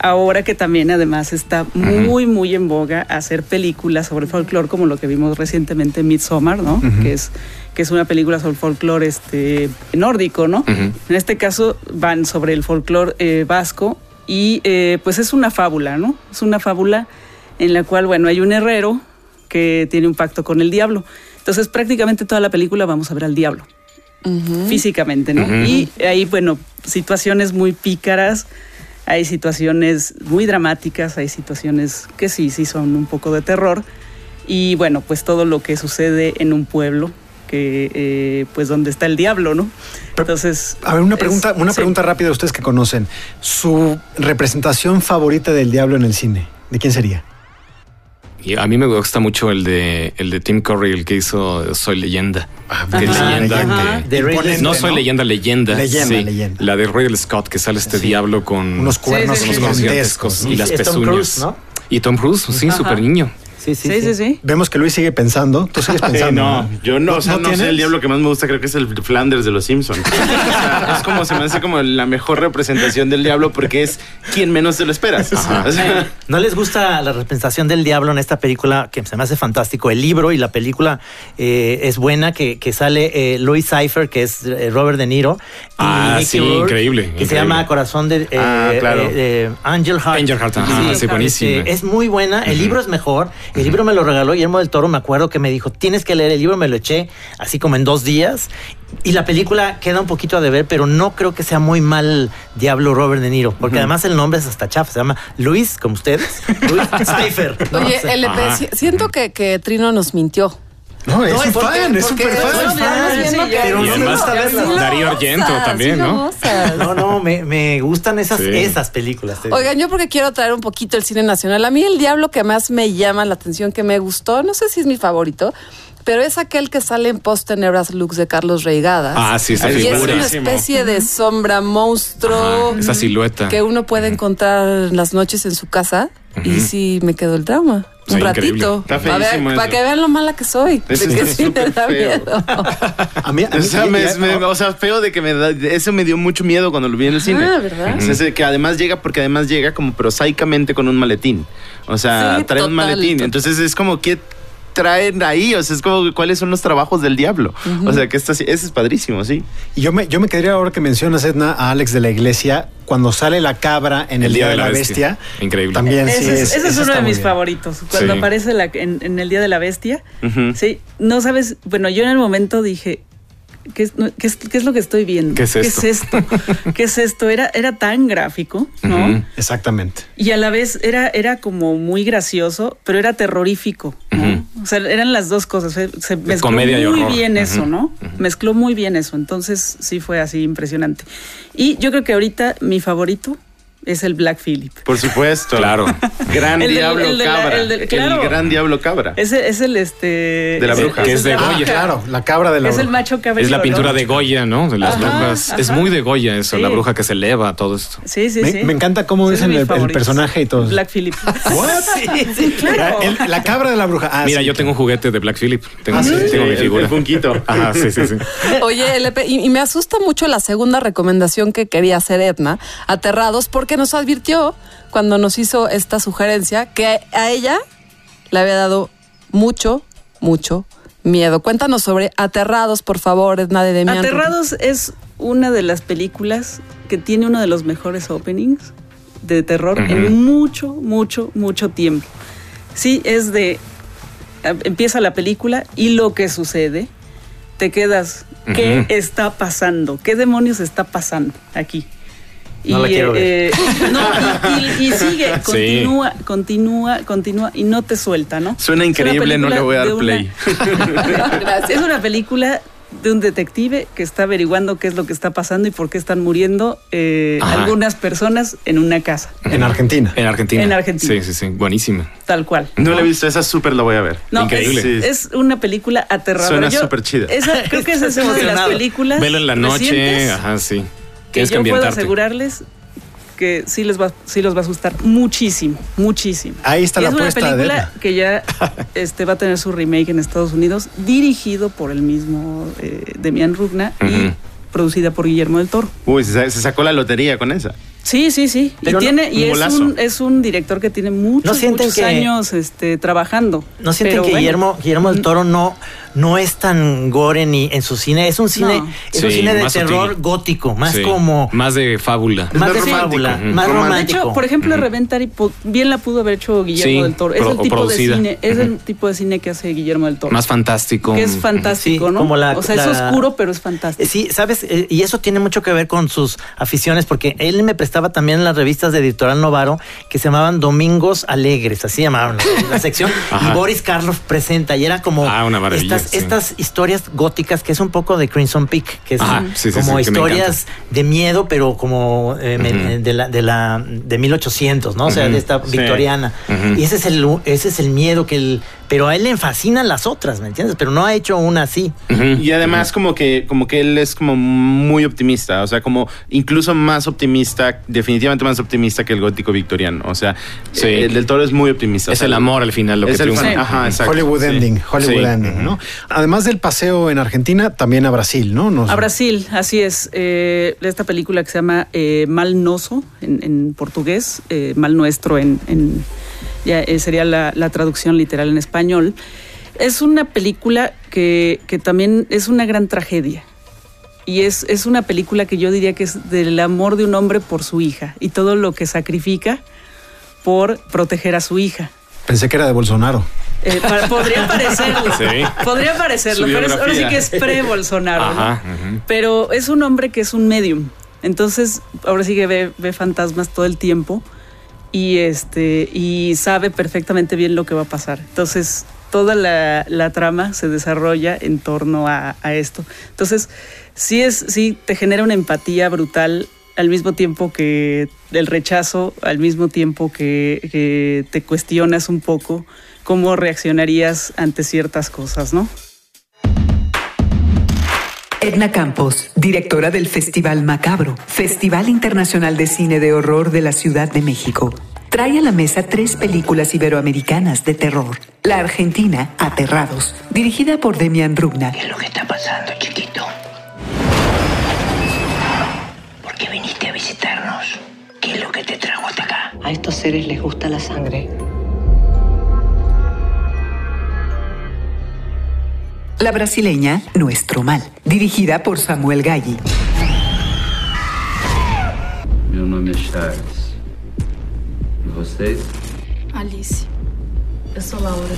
Speaker 6: Ahora que también además está muy, muy en boga hacer películas sobre folclore, como lo que vimos recientemente en Midsommar, ¿no? que, es, que es una película sobre folclore este, nórdico, ¿no?
Speaker 7: Ujú.
Speaker 6: En este caso van sobre el folclore eh, vasco y eh, pues es una fábula, ¿no? Es una fábula en la cual, bueno, hay un herrero que tiene un pacto con el diablo. Entonces prácticamente toda la película vamos a ver al diablo físicamente, ¿no? Y hay, bueno, situaciones muy pícaras, hay situaciones muy dramáticas, hay situaciones que sí, sí son un poco de terror. Y bueno, pues todo lo que sucede en un pueblo, que eh, pues donde está el diablo, ¿no? Entonces...
Speaker 3: A ver, una
Speaker 6: es-
Speaker 3: pregunta, una
Speaker 6: sí.
Speaker 3: pregunta rápida a ustedes que conocen. Su representación favorita del diablo en el cine, ¿de quién sería?
Speaker 7: Y a mí me gusta mucho el de el de Tim Curry, el que hizo Soy leyenda.
Speaker 6: Ajá,
Speaker 7: leyenda.
Speaker 6: ajá.
Speaker 7: que-
Speaker 3: Imponente,
Speaker 7: no soy leyenda, leyenda.
Speaker 3: Leyenda,
Speaker 7: sí.
Speaker 3: leyenda.
Speaker 7: La de Ridley Scott, que sale este diablo con
Speaker 3: Unos cuernos
Speaker 6: sí, sí,
Speaker 7: unos
Speaker 6: sí.
Speaker 3: gigantescos.
Speaker 7: y las pezuñas. Y Tom Cruise, sí,
Speaker 6: Ajá.
Speaker 7: súper niño.
Speaker 5: Sí, sí,
Speaker 6: Sí, sí, sí.
Speaker 3: Vemos que Luis sigue pensando. Tú sigues pensando.
Speaker 8: no, yo no, o sea, no, sé,
Speaker 3: tienes?
Speaker 8: el diablo que más me gusta creo que es el Flanders de los Simpsons. es como, se me hace como la mejor representación del diablo porque es quien menos te lo esperas. O sea,
Speaker 5: ¿No les gusta la representación del diablo en esta película que se me hace fantástico? El libro y la película eh, es buena, que, que sale eh, Louis Cypher, que es eh, Robert De Niro. y
Speaker 7: Ah,
Speaker 5: Mickey
Speaker 7: sí,
Speaker 5: Rourke,
Speaker 7: increíble,
Speaker 5: Que se llama Corazón de eh,
Speaker 8: Ah, claro.
Speaker 5: eh, eh, Angel Heart.
Speaker 7: Angel Heart, ajá, sí, buenísima.
Speaker 5: Este, es muy buena. El libro es mejor. El libro me lo regaló Guillermo del Toro. Me acuerdo que me dijo, tienes que leer el libro. Me lo eché así como en dos días. Y la película queda un poquito a deber, pero no creo que sea muy mal Diablo Robert De Niro. Porque además el nombre es hasta chafa. Se llama Luis, como ustedes. Luis. ¿no?
Speaker 4: Oye, LP, siento que, que Trino nos mintió.
Speaker 3: No, es
Speaker 5: No,
Speaker 3: un
Speaker 5: porque-
Speaker 3: fan, es súper fan.
Speaker 5: pero
Speaker 7: Y
Speaker 5: no me gusta
Speaker 7: Darío Argento también,
Speaker 4: sí
Speaker 7: ¿no?
Speaker 5: No, no, me, me gustan esas,
Speaker 7: Sí.
Speaker 5: esas películas.
Speaker 4: Oigan, yo porque quiero traer un poquito el cine nacional. A mí el diablo que más me llama la atención, que me gustó, no sé si es mi favorito, pero es aquel que sale en Post Tenebras Lux de Carlos Reigadas.
Speaker 7: Ah, sí, esa
Speaker 4: Y es una especie de sombra monstruo
Speaker 7: Ajá, esa silueta.
Speaker 4: que uno puede encontrar en las noches en su casa. Y sí me quedó el trauma.
Speaker 7: Sí,
Speaker 4: un
Speaker 7: increíble.
Speaker 4: ratito.
Speaker 8: Está
Speaker 4: Para,
Speaker 8: feísimo eso.
Speaker 4: que vean lo mala que soy.
Speaker 8: Eso
Speaker 4: de que sí me da
Speaker 8: feo.
Speaker 4: miedo.
Speaker 3: A mí, a
Speaker 8: o
Speaker 3: mí-
Speaker 8: sea, me- me- o sea, feo de que me da, eso me dio mucho miedo cuando lo vi en el cine.
Speaker 4: Ah, ¿verdad?
Speaker 8: O sea, ese que además llega, porque además llega como prosaicamente con un maletín. O sea,
Speaker 4: Sí,
Speaker 8: trae un
Speaker 4: total,
Speaker 8: maletín.
Speaker 4: total.
Speaker 8: Entonces es como que traen ahí, o sea, es como cuáles son los trabajos del diablo. O sea, que esto ese es padrísimo, sí.
Speaker 3: Y yo me, yo me quedaría ahora que mencionas, Edna, a Alex de la Iglesia, cuando sale la cabra en el, Día de la, Bestia.
Speaker 7: Increíble.
Speaker 3: También sí.
Speaker 6: ese es,
Speaker 3: es-
Speaker 6: ese es uno de mis
Speaker 3: bien.
Speaker 6: favoritos. Cuando
Speaker 7: Sí.
Speaker 6: aparece la- en, en el Día de la Bestia. Sí, no sabes. Bueno, yo en el momento dije. ¿Qué es, qué es- qué es lo que estoy viendo?
Speaker 7: ¿Qué es esto?
Speaker 6: ¿Qué es esto? ¿Qué es esto? Era, era tan gráfico, ¿no?
Speaker 3: Exactamente.
Speaker 6: Y a la vez era, era como muy gracioso, pero era terrorífico. ¿no? O sea, eran las dos cosas. Se, se mezcló
Speaker 7: comedia y
Speaker 6: muy bien eso, ¿no? Mezcló muy bien eso. Entonces sí fue así impresionante. Y yo creo que ahorita mi favorito es el Black Phillip.
Speaker 8: Por supuesto.
Speaker 7: Claro.
Speaker 8: Gran
Speaker 6: El del-
Speaker 8: diablo
Speaker 6: el de la-
Speaker 8: cabra.
Speaker 6: el del- claro.
Speaker 8: El gran diablo cabra.
Speaker 6: Ese es el este.
Speaker 8: De la
Speaker 6: es-
Speaker 8: bruja.
Speaker 6: es
Speaker 7: Que es de Goya.
Speaker 3: Ah,
Speaker 6: bruja.
Speaker 3: claro, la cabra de la
Speaker 6: Es el
Speaker 3: bruja.
Speaker 6: macho cabello.
Speaker 7: Es la pintura
Speaker 6: ¿no?
Speaker 7: de Goya, ¿no? De las
Speaker 6: Ajá,
Speaker 7: brujas. Es muy de Goya eso,
Speaker 6: Sí.
Speaker 7: la bruja que se eleva, todo esto.
Speaker 6: Sí, sí,
Speaker 3: Me-
Speaker 6: sí.
Speaker 3: me encanta cómo
Speaker 6: es
Speaker 3: dicen el- personaje y todo.
Speaker 6: Black Phillip.
Speaker 3: What?
Speaker 6: Sí, sí, claro.
Speaker 3: El- la cabra de la bruja. Ah,
Speaker 7: Mira,
Speaker 3: sí.
Speaker 7: yo tengo un juguete de Black Phillip. Tengo,
Speaker 3: Ah, sí.
Speaker 7: tengo mi figura.
Speaker 8: el Funquito.
Speaker 7: Ajá, sí, sí, sí.
Speaker 4: Oye, LP, y, y me asusta mucho la segunda recomendación que quería hacer Edna, Aterrados, porque nos advirtió cuando nos hizo esta sugerencia que a ella le había dado mucho, mucho miedo. Cuéntanos sobre Aterrados, por favor, Edna de Demian.
Speaker 6: Aterrados es una de las películas que tiene uno de los mejores openings de terror en mucho, mucho, mucho tiempo. Sí, es de. Empieza la película y lo que sucede, te quedas. ¿Qué está pasando? ¿Qué demonios está pasando aquí?
Speaker 5: No la quiero ver.
Speaker 6: eh, no, y, y- y sigue,
Speaker 7: Sí.
Speaker 6: continúa, continúa, continúa y no te suelta, ¿no?
Speaker 8: Suena
Speaker 6: una
Speaker 8: increíble, no le voy a dar
Speaker 6: una-
Speaker 8: play.
Speaker 6: Gracias. Es una película de un detective que está averiguando qué es lo que está pasando y por qué están muriendo eh, algunas personas en una casa,
Speaker 3: En Argentina.
Speaker 7: En Argentina.
Speaker 6: En Argentina.
Speaker 7: Sí, sí, sí. Buenísima.
Speaker 6: tal cual.
Speaker 8: No la he visto, esa súper la voy a ver.
Speaker 6: No,
Speaker 7: Increíble.
Speaker 6: Es,
Speaker 8: Sí.
Speaker 6: es una película aterradora.
Speaker 8: Suena súper chida.
Speaker 6: esa- creo que esa es una de las películas
Speaker 7: Velo en la noche.
Speaker 6: recientes
Speaker 7: Ajá, sí.
Speaker 6: Que yo puedo asegurarles que sí les va, sí los va a asustar muchísimo, muchísimo.
Speaker 3: Ahí está
Speaker 6: Y
Speaker 3: la
Speaker 6: es una
Speaker 3: apuesta de
Speaker 6: película que ya este, va a tener su remake en Estados Unidos, dirigido por el mismo eh, Demian Rugna y producida por Guillermo del Toro.
Speaker 8: Uy, se, se sacó la lotería con esa.
Speaker 6: Sí, sí, sí.
Speaker 5: Pero
Speaker 6: y
Speaker 5: no-
Speaker 6: tiene, y
Speaker 8: un
Speaker 6: es un, es un director que tiene muchos,
Speaker 5: ¿No sienten
Speaker 6: muchos
Speaker 5: que-
Speaker 6: años este, trabajando.
Speaker 5: ¿No sienten
Speaker 6: Pero
Speaker 5: que
Speaker 6: bueno,
Speaker 5: Guillermo, Guillermo del Toro no, no es tan gore ni en su cine? Es un cine,
Speaker 6: No.
Speaker 5: es un cine de terror
Speaker 7: sutil.
Speaker 5: gótico, más
Speaker 7: Sí.
Speaker 5: como
Speaker 7: Más de fábula.
Speaker 5: más
Speaker 8: más
Speaker 5: de fábula, más
Speaker 8: Romántico.
Speaker 6: De hecho, por ejemplo, Reventari po- bien la pudo haber hecho Guillermo
Speaker 7: Sí,
Speaker 6: del Toro. Es
Speaker 7: pro-
Speaker 6: el tipo de cine, es el tipo de cine que hace Guillermo del Toro.
Speaker 7: Más fantástico.
Speaker 6: que es fantástico,
Speaker 5: Sí,
Speaker 6: ¿no?
Speaker 5: como la-
Speaker 6: o sea, es
Speaker 5: la-
Speaker 6: oscuro, pero es fantástico.
Speaker 5: Sí, sabes, Eh, y eso tiene mucho que ver con sus aficiones, porque él me prestaba también las revistas de Editorial Novaro que se llamaban Domingos Alegres, así llamaban la, la sección. y. Boris Karloff presenta, y era como
Speaker 7: Ah, una maravilla,
Speaker 5: estas,
Speaker 7: sí.
Speaker 5: estas historias góticas, que es un poco de Crimson Peak, que es
Speaker 7: Ajá, sí, sí,
Speaker 5: como
Speaker 7: sí,
Speaker 5: historias de miedo, pero como eh, de, la, de la de 1800, ¿no? O sea, de esta
Speaker 8: sí.
Speaker 5: victoriana. Y ese es el ese es el miedo que él, pero a él le fascinan las otras, ¿me entiendes? Pero no ha hecho una así.
Speaker 8: Y además como que como que él es como muy optimista, o sea, como incluso más optimista definitivamente más optimista que el gótico victoriano. O sea,
Speaker 7: Sí.
Speaker 8: eh, el del Toro es muy optimista. O
Speaker 7: Es
Speaker 8: sea,
Speaker 7: el amor al final lo que
Speaker 8: es el
Speaker 7: triunfa.
Speaker 8: fan- Ajá, exacto.
Speaker 3: Hollywood
Speaker 8: Sí.
Speaker 3: Ending, Hollywood
Speaker 8: Sí.
Speaker 3: Ending, ¿no? Además del paseo en Argentina, también a Brasil, ¿no? Nos-
Speaker 6: A Brasil, así es. Eh, esta película que se llama eh, Mal Noso en, en portugués, eh, Mal Nuestro en, en- ya, eh, sería la, la traducción literal en español. Es una película que, que también es una gran tragedia. Y es, es una película que yo diría que es del amor de un hombre por su hija y todo lo que sacrifica por proteger a su hija.
Speaker 3: Pensé que era de Bolsonaro.
Speaker 6: Eh, podría parecerlo.
Speaker 7: Sí.
Speaker 6: Podría parecerlo, pero es- ahora sí que es pre-Bolsonaro. Pero es un hombre que es un medium. Entonces, ahora sí que ve, ve fantasmas todo el tiempo y este y sabe perfectamente bien lo que va a pasar. Entonces, toda la, la trama se desarrolla en torno a, a esto. Entonces, sí es, sí te genera una empatía brutal al mismo tiempo que el rechazo, al mismo tiempo que, que te cuestionas un poco cómo reaccionarías ante ciertas cosas, ¿no?
Speaker 1: Edna Campos, directora del Festival Macabro, Festival Internacional de Cine de Horror de la Ciudad de México. Trae a la mesa tres películas iberoamericanas de terror. La Argentina, Aterrados, dirigida por Demian Rugna.
Speaker 10: ¿Qué es lo que está pasando, chiquito? Que te trajo hasta acá?
Speaker 11: A estos seres les gusta la sangre.
Speaker 1: La brasileña, Nuestro Mal, dirigida por Samuel Galli.
Speaker 12: Meu nome é Charles. E vocês?
Speaker 13: Alice. Eu sou Laura.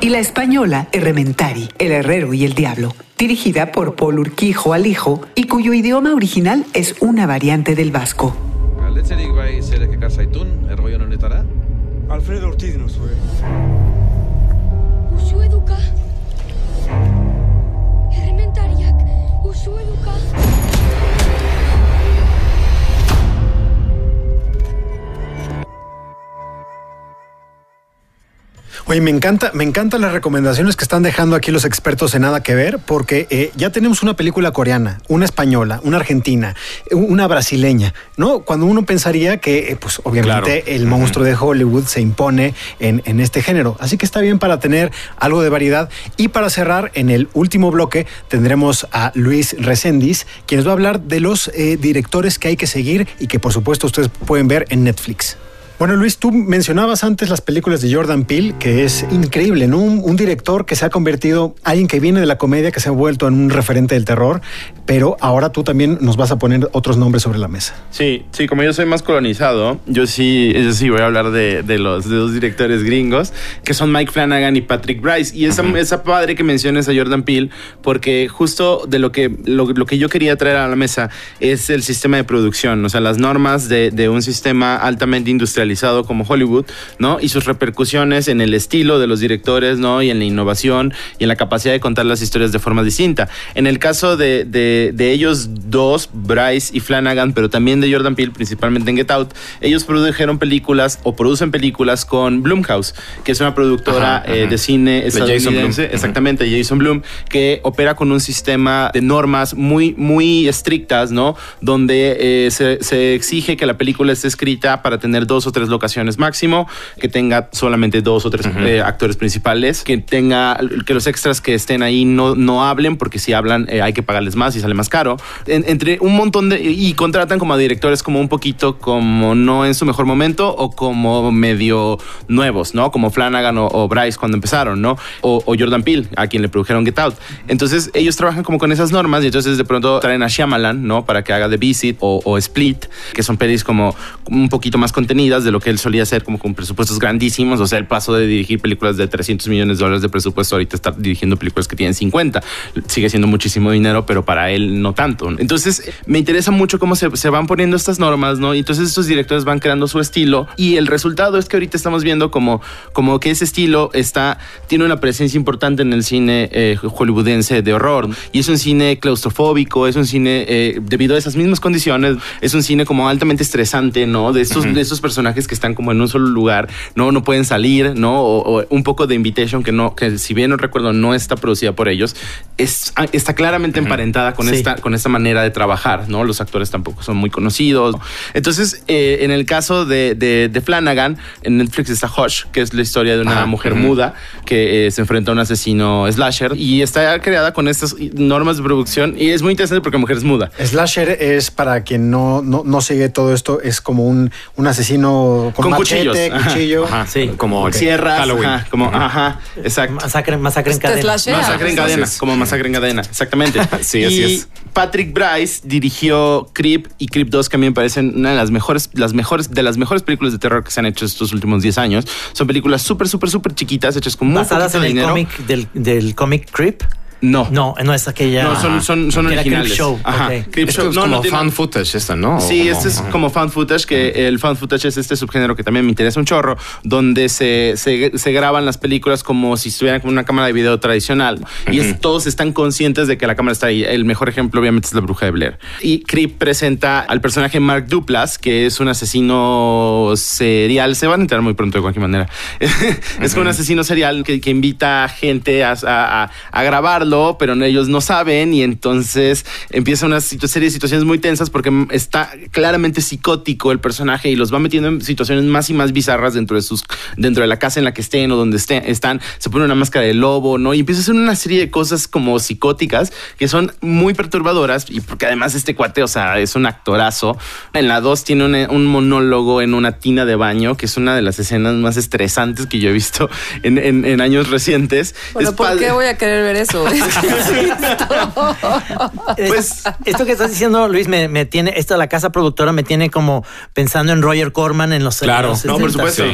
Speaker 1: Y la española, Errementari, El Herrero y el Diablo, dirigida por Paul Urquijo Alijo y cuyo idioma original es una variante del vasco.
Speaker 14: Alfredo Ortiz nos fue.
Speaker 3: Oye, me encanta, me encantan las recomendaciones que están dejando aquí los expertos en nada que ver, porque eh, ya tenemos una película coreana, una española, una argentina, una brasileña, ¿no? Cuando uno pensaría que, eh, pues obviamente,
Speaker 7: Claro.
Speaker 3: el monstruo de Hollywood se impone en, en este género. Así que está bien para tener algo de variedad. Y para cerrar, en el último bloque tendremos a Luis Reséndiz, quien nos va a hablar de los eh, directores que hay que seguir y que, por supuesto, ustedes pueden ver en Netflix. Bueno, Luis, tú mencionabas antes las películas de Jordan Peele, que es increíble, ¿no? Un, un director que se ha convertido, alguien que viene de la comedia, que se ha vuelto en un referente del terror, pero ahora tú también nos vas a poner otros nombres sobre la mesa.
Speaker 8: Sí, sí, como yo soy más colonizado, yo sí, yo sí voy a hablar de, de los de dos directores gringos, que son Mike Flanagan y Patrick Bryce. Y esa, esa padre que menciones a Jordan Peele, porque justo de lo que, lo, lo que yo quería traer a la mesa es el sistema de producción, o sea, las normas de, de un sistema altamente industrializado como Hollywood, ¿no? Y sus repercusiones en el estilo de los directores, ¿no? Y en la innovación y en la capacidad de contar las historias de forma distinta. En el caso de, de, de ellos dos, Bryce y Flanagan, pero también de Jordan Peele, principalmente en Get Out, ellos produjeron películas o producen películas con Blumhouse, que es una productora
Speaker 7: Ajá,
Speaker 8: eh, de cine
Speaker 7: De Jason
Speaker 8: exactamente, Jason Blum, que opera con un sistema de normas muy, muy estrictas, ¿no? Donde eh, se, se exige que la película esté escrita para tener dos o tres locaciones máximo, que tenga solamente dos o tres eh, actores principales, que tenga que los extras que estén ahí no, no hablen, porque si hablan eh, hay que pagarles más y sale más caro. En- entre un montón de. Y contratan como a directores como un poquito como no en su mejor momento o como medio nuevos, ¿no? Como Flanagan o, o Bryce cuando empezaron, ¿no? O, o Jordan Peele, a quien le produjeron Get Out. Entonces ellos trabajan como con esas normas y entonces de pronto traen a Shyamalan, ¿no? Para que haga The Visit o, o Split, que son pelis como un poquito más contenidas de lo que él solía hacer, como con presupuestos grandísimos. O sea, el paso de dirigir películas de 300 millones de dólares de presupuesto ahorita está dirigiendo películas que tienen 50. Sigue siendo muchísimo dinero, pero para él no tanto. Entonces, me interesa mucho cómo se, se van poniendo estas normas, ¿no? Y entonces estos directores van creando su estilo y el resultado es que ahorita estamos viendo como, como que ese estilo está, tiene una presencia importante en el cine eh, hollywoodense de horror. Y es un cine claustrofóbico, es un cine, eh, debido a esas mismas condiciones, es un cine como altamente estresante, ¿no? De estos, de estos personajes que están como en un solo lugar, ¿no? No pueden salir, ¿no? O, o un poco de Invitation que no, que si bien no recuerdo, no está producida por ellos, es, ah, está claramente emparentada con,
Speaker 5: Sí.
Speaker 8: esta, con esta manera de trabajar, ¿no? Los actores tampoco son muy conocidos. Entonces, eh, en el caso de, de- de Flanagan, en Netflix está Hush, que es la historia de una
Speaker 7: Ajá,
Speaker 8: mujer muda que eh, se enfrenta a un asesino slasher y está creada con estas normas de producción y es muy interesante porque mujer es muda.
Speaker 3: Slasher es, para quien no, no, no sigue todo esto, es como un, un asesino con,
Speaker 8: Con
Speaker 3: machete,
Speaker 8: cuchillos,
Speaker 3: cuchillo.
Speaker 7: Ajá,
Speaker 5: Sí.
Speaker 7: como
Speaker 8: Sierras,
Speaker 7: Halloween.
Speaker 8: ajá, como, ajá, exacto.
Speaker 5: Masacre, masacre en cadena.
Speaker 4: slashea.
Speaker 8: Masacre en cadena, como masacre en cadena, exactamente.
Speaker 7: Sí, así
Speaker 8: y
Speaker 7: es.
Speaker 8: Patrick Bryce dirigió Creep y Creep 2, que a mí me parecen una de las mejores, las mejores, de las mejores películas de terror que se han hecho estos últimos 10 años. Son películas súper, súper, súper chiquitas, hechas con muy
Speaker 5: Basadas en el cómic del, del cómic Creep.
Speaker 8: No.
Speaker 5: No, no es aquella.
Speaker 8: No, son, son, son
Speaker 5: que era
Speaker 8: originales.
Speaker 5: Creep Show.
Speaker 8: Ajá.
Speaker 5: ok.
Speaker 8: Creep
Speaker 7: Esto
Speaker 8: Show.
Speaker 7: es
Speaker 8: No,
Speaker 7: como
Speaker 8: no tiene-
Speaker 7: fan footage esta, ¿no?
Speaker 8: Sí, este es
Speaker 7: como-
Speaker 8: fan footage, que el fan footage es este subgénero que también me interesa un chorro, donde se, se, se graban las películas como si estuvieran con una cámara de video tradicional. Y es- todos están conscientes de que la cámara está ahí. El mejor ejemplo, obviamente, es la bruja de Blair. Y Creep presenta al personaje Mark Duplas, que es un asesino serial. Se van a enterar muy pronto de cualquier manera. es como un asesino serial que, que invita a gente a, a- a- a grabarlo, pero ellos no saben y entonces empieza una serie de situaciones muy tensas porque está claramente psicótico el personaje y los va metiendo en situaciones más y más bizarras dentro de sus dentro de la casa en la que estén o donde estén, están. Se pone una máscara de lobo no y empieza a hacer una serie de cosas como psicóticas que son muy perturbadoras y porque además este cuate o sea es un actorazo. En la 2 tiene un, un monólogo en una tina de baño que es una de las escenas más estresantes que yo he visto en, en- en años recientes.
Speaker 4: Bueno,
Speaker 8: Es
Speaker 4: ¿por qué voy a querer ver eso?
Speaker 5: Pues esto que estás diciendo, Luis, me, me tiene, esto de la casa productora me tiene como pensando en Roger Corman en los
Speaker 7: Claro.
Speaker 5: en los
Speaker 7: No, por
Speaker 5: 70s.
Speaker 7: supuesto.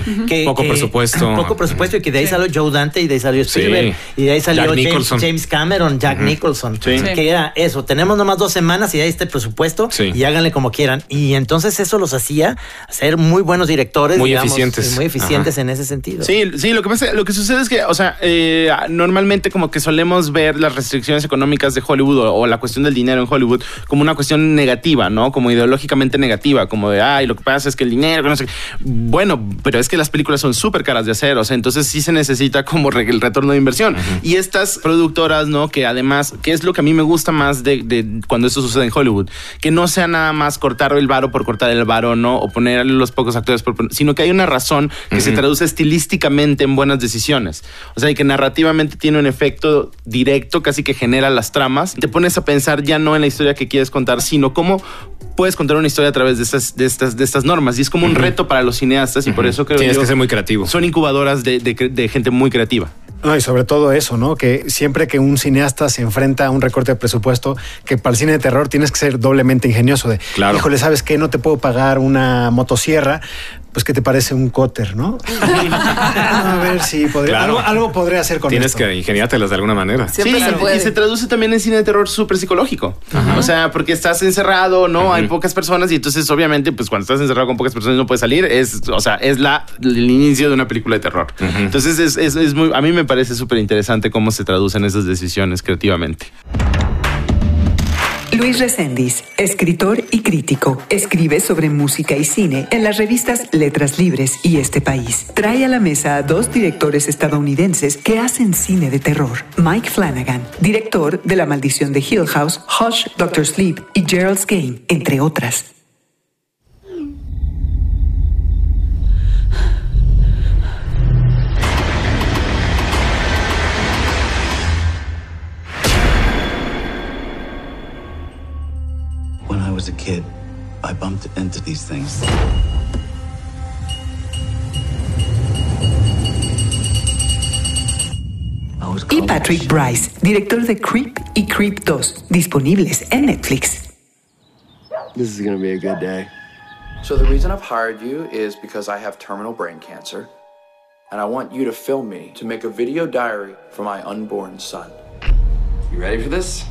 Speaker 7: Poco presupuesto.
Speaker 5: Poco presupuesto y que de ahí salió Joe Dante y de ahí salió
Speaker 7: Sí.
Speaker 5: Spielberg y de ahí salió James. James Cameron, Jack Nicholson,
Speaker 8: Sí.
Speaker 5: que era eso, tenemos nomás dos semanas y ahí está el presupuesto
Speaker 7: Sí.
Speaker 5: y háganle como quieran. Y entonces eso los hacía ser muy buenos directores.
Speaker 7: Muy
Speaker 5: digamos,
Speaker 7: eficientes.
Speaker 5: Muy eficientes
Speaker 7: Ajá.
Speaker 5: en ese sentido.
Speaker 8: Sí, sí, lo que pasa, lo que sucede es que, o sea, eh, normalmente como que solemos ver las restricciones económicas de Hollywood o, o la cuestión del dinero en Hollywood como una cuestión negativa, ¿no? Como ideológicamente negativa, como de, ay, lo que pasa es que el dinero, no sé. qué". Bueno, pero es que las películas son súper caras de hacer, o sea, entonces sí se necesita como re- el retorno de inversión. Y estas productoras, ¿no? Que además, que es lo que a mí me gusta más de, de cuando esto sucede en Hollywood, que no sea nada más cortar el varo por cortar el varo, ¿no? O poner los pocos actores, por sino que hay una razón que se traduce estilísticamente en buenas decisiones. O sea, y que narrativamente tiene un efecto directo, casi que genera las tramas. Te pones a pensar ya no en la historia que quieres contar, sino cómo puedes contar una historia a través de estas, de estas, de estas normas. Y es como un reto para los cineastas y por eso creo
Speaker 7: Tienes
Speaker 8: yo
Speaker 7: que ser muy creativo.
Speaker 8: son incubadoras de, de cre- de gente muy creativa.
Speaker 3: No, y sobre todo eso, ¿no? Que siempre que un cineasta se enfrenta a un recorte de presupuesto, que para el cine de terror tienes que ser doblemente ingenioso de,
Speaker 7: Claro.
Speaker 3: híjole, ¿sabes qué? No te puedo pagar una motosierra, pues ¿qué te parece un cóter, no? a ver si podría,
Speaker 7: Claro.
Speaker 3: algo, algo podría hacer con
Speaker 7: Tienes
Speaker 3: esto.
Speaker 7: que ingeniártelas de alguna manera.
Speaker 4: Siempre
Speaker 8: Sí,
Speaker 4: se puede.
Speaker 8: y se traduce también en cine de terror súper psicológico. O sea, porque estás encerrado, ¿no? Hay pocas personas y entonces obviamente pues cuando estás encerrado con pocas personas y no puedes salir, es, o sea, es la, el inicio de una película de terror. Entonces es, es- es muy, a mí me parece súper interesante cómo se traducen esas decisiones creativamente.
Speaker 1: Luis Reséndiz, escritor y crítico, escribe sobre música y cine en las revistas Letras Libres y Este País. Trae a la mesa a dos directores estadounidenses que hacen cine de terror. Mike Flanagan, director de La Maldición de Hill House, Hush, Doctor Sleep y Gerald's Game, entre otras.
Speaker 15: Into these things.
Speaker 1: Y Patrick Bryce, director de Creep y Creep 2, disponibles en Netflix.
Speaker 16: This is gonna be a good day.
Speaker 17: So the reason I've hired you is because I have terminal brain cancer, and I want you to film me to make a video diary for my unborn son.
Speaker 16: You ready for this?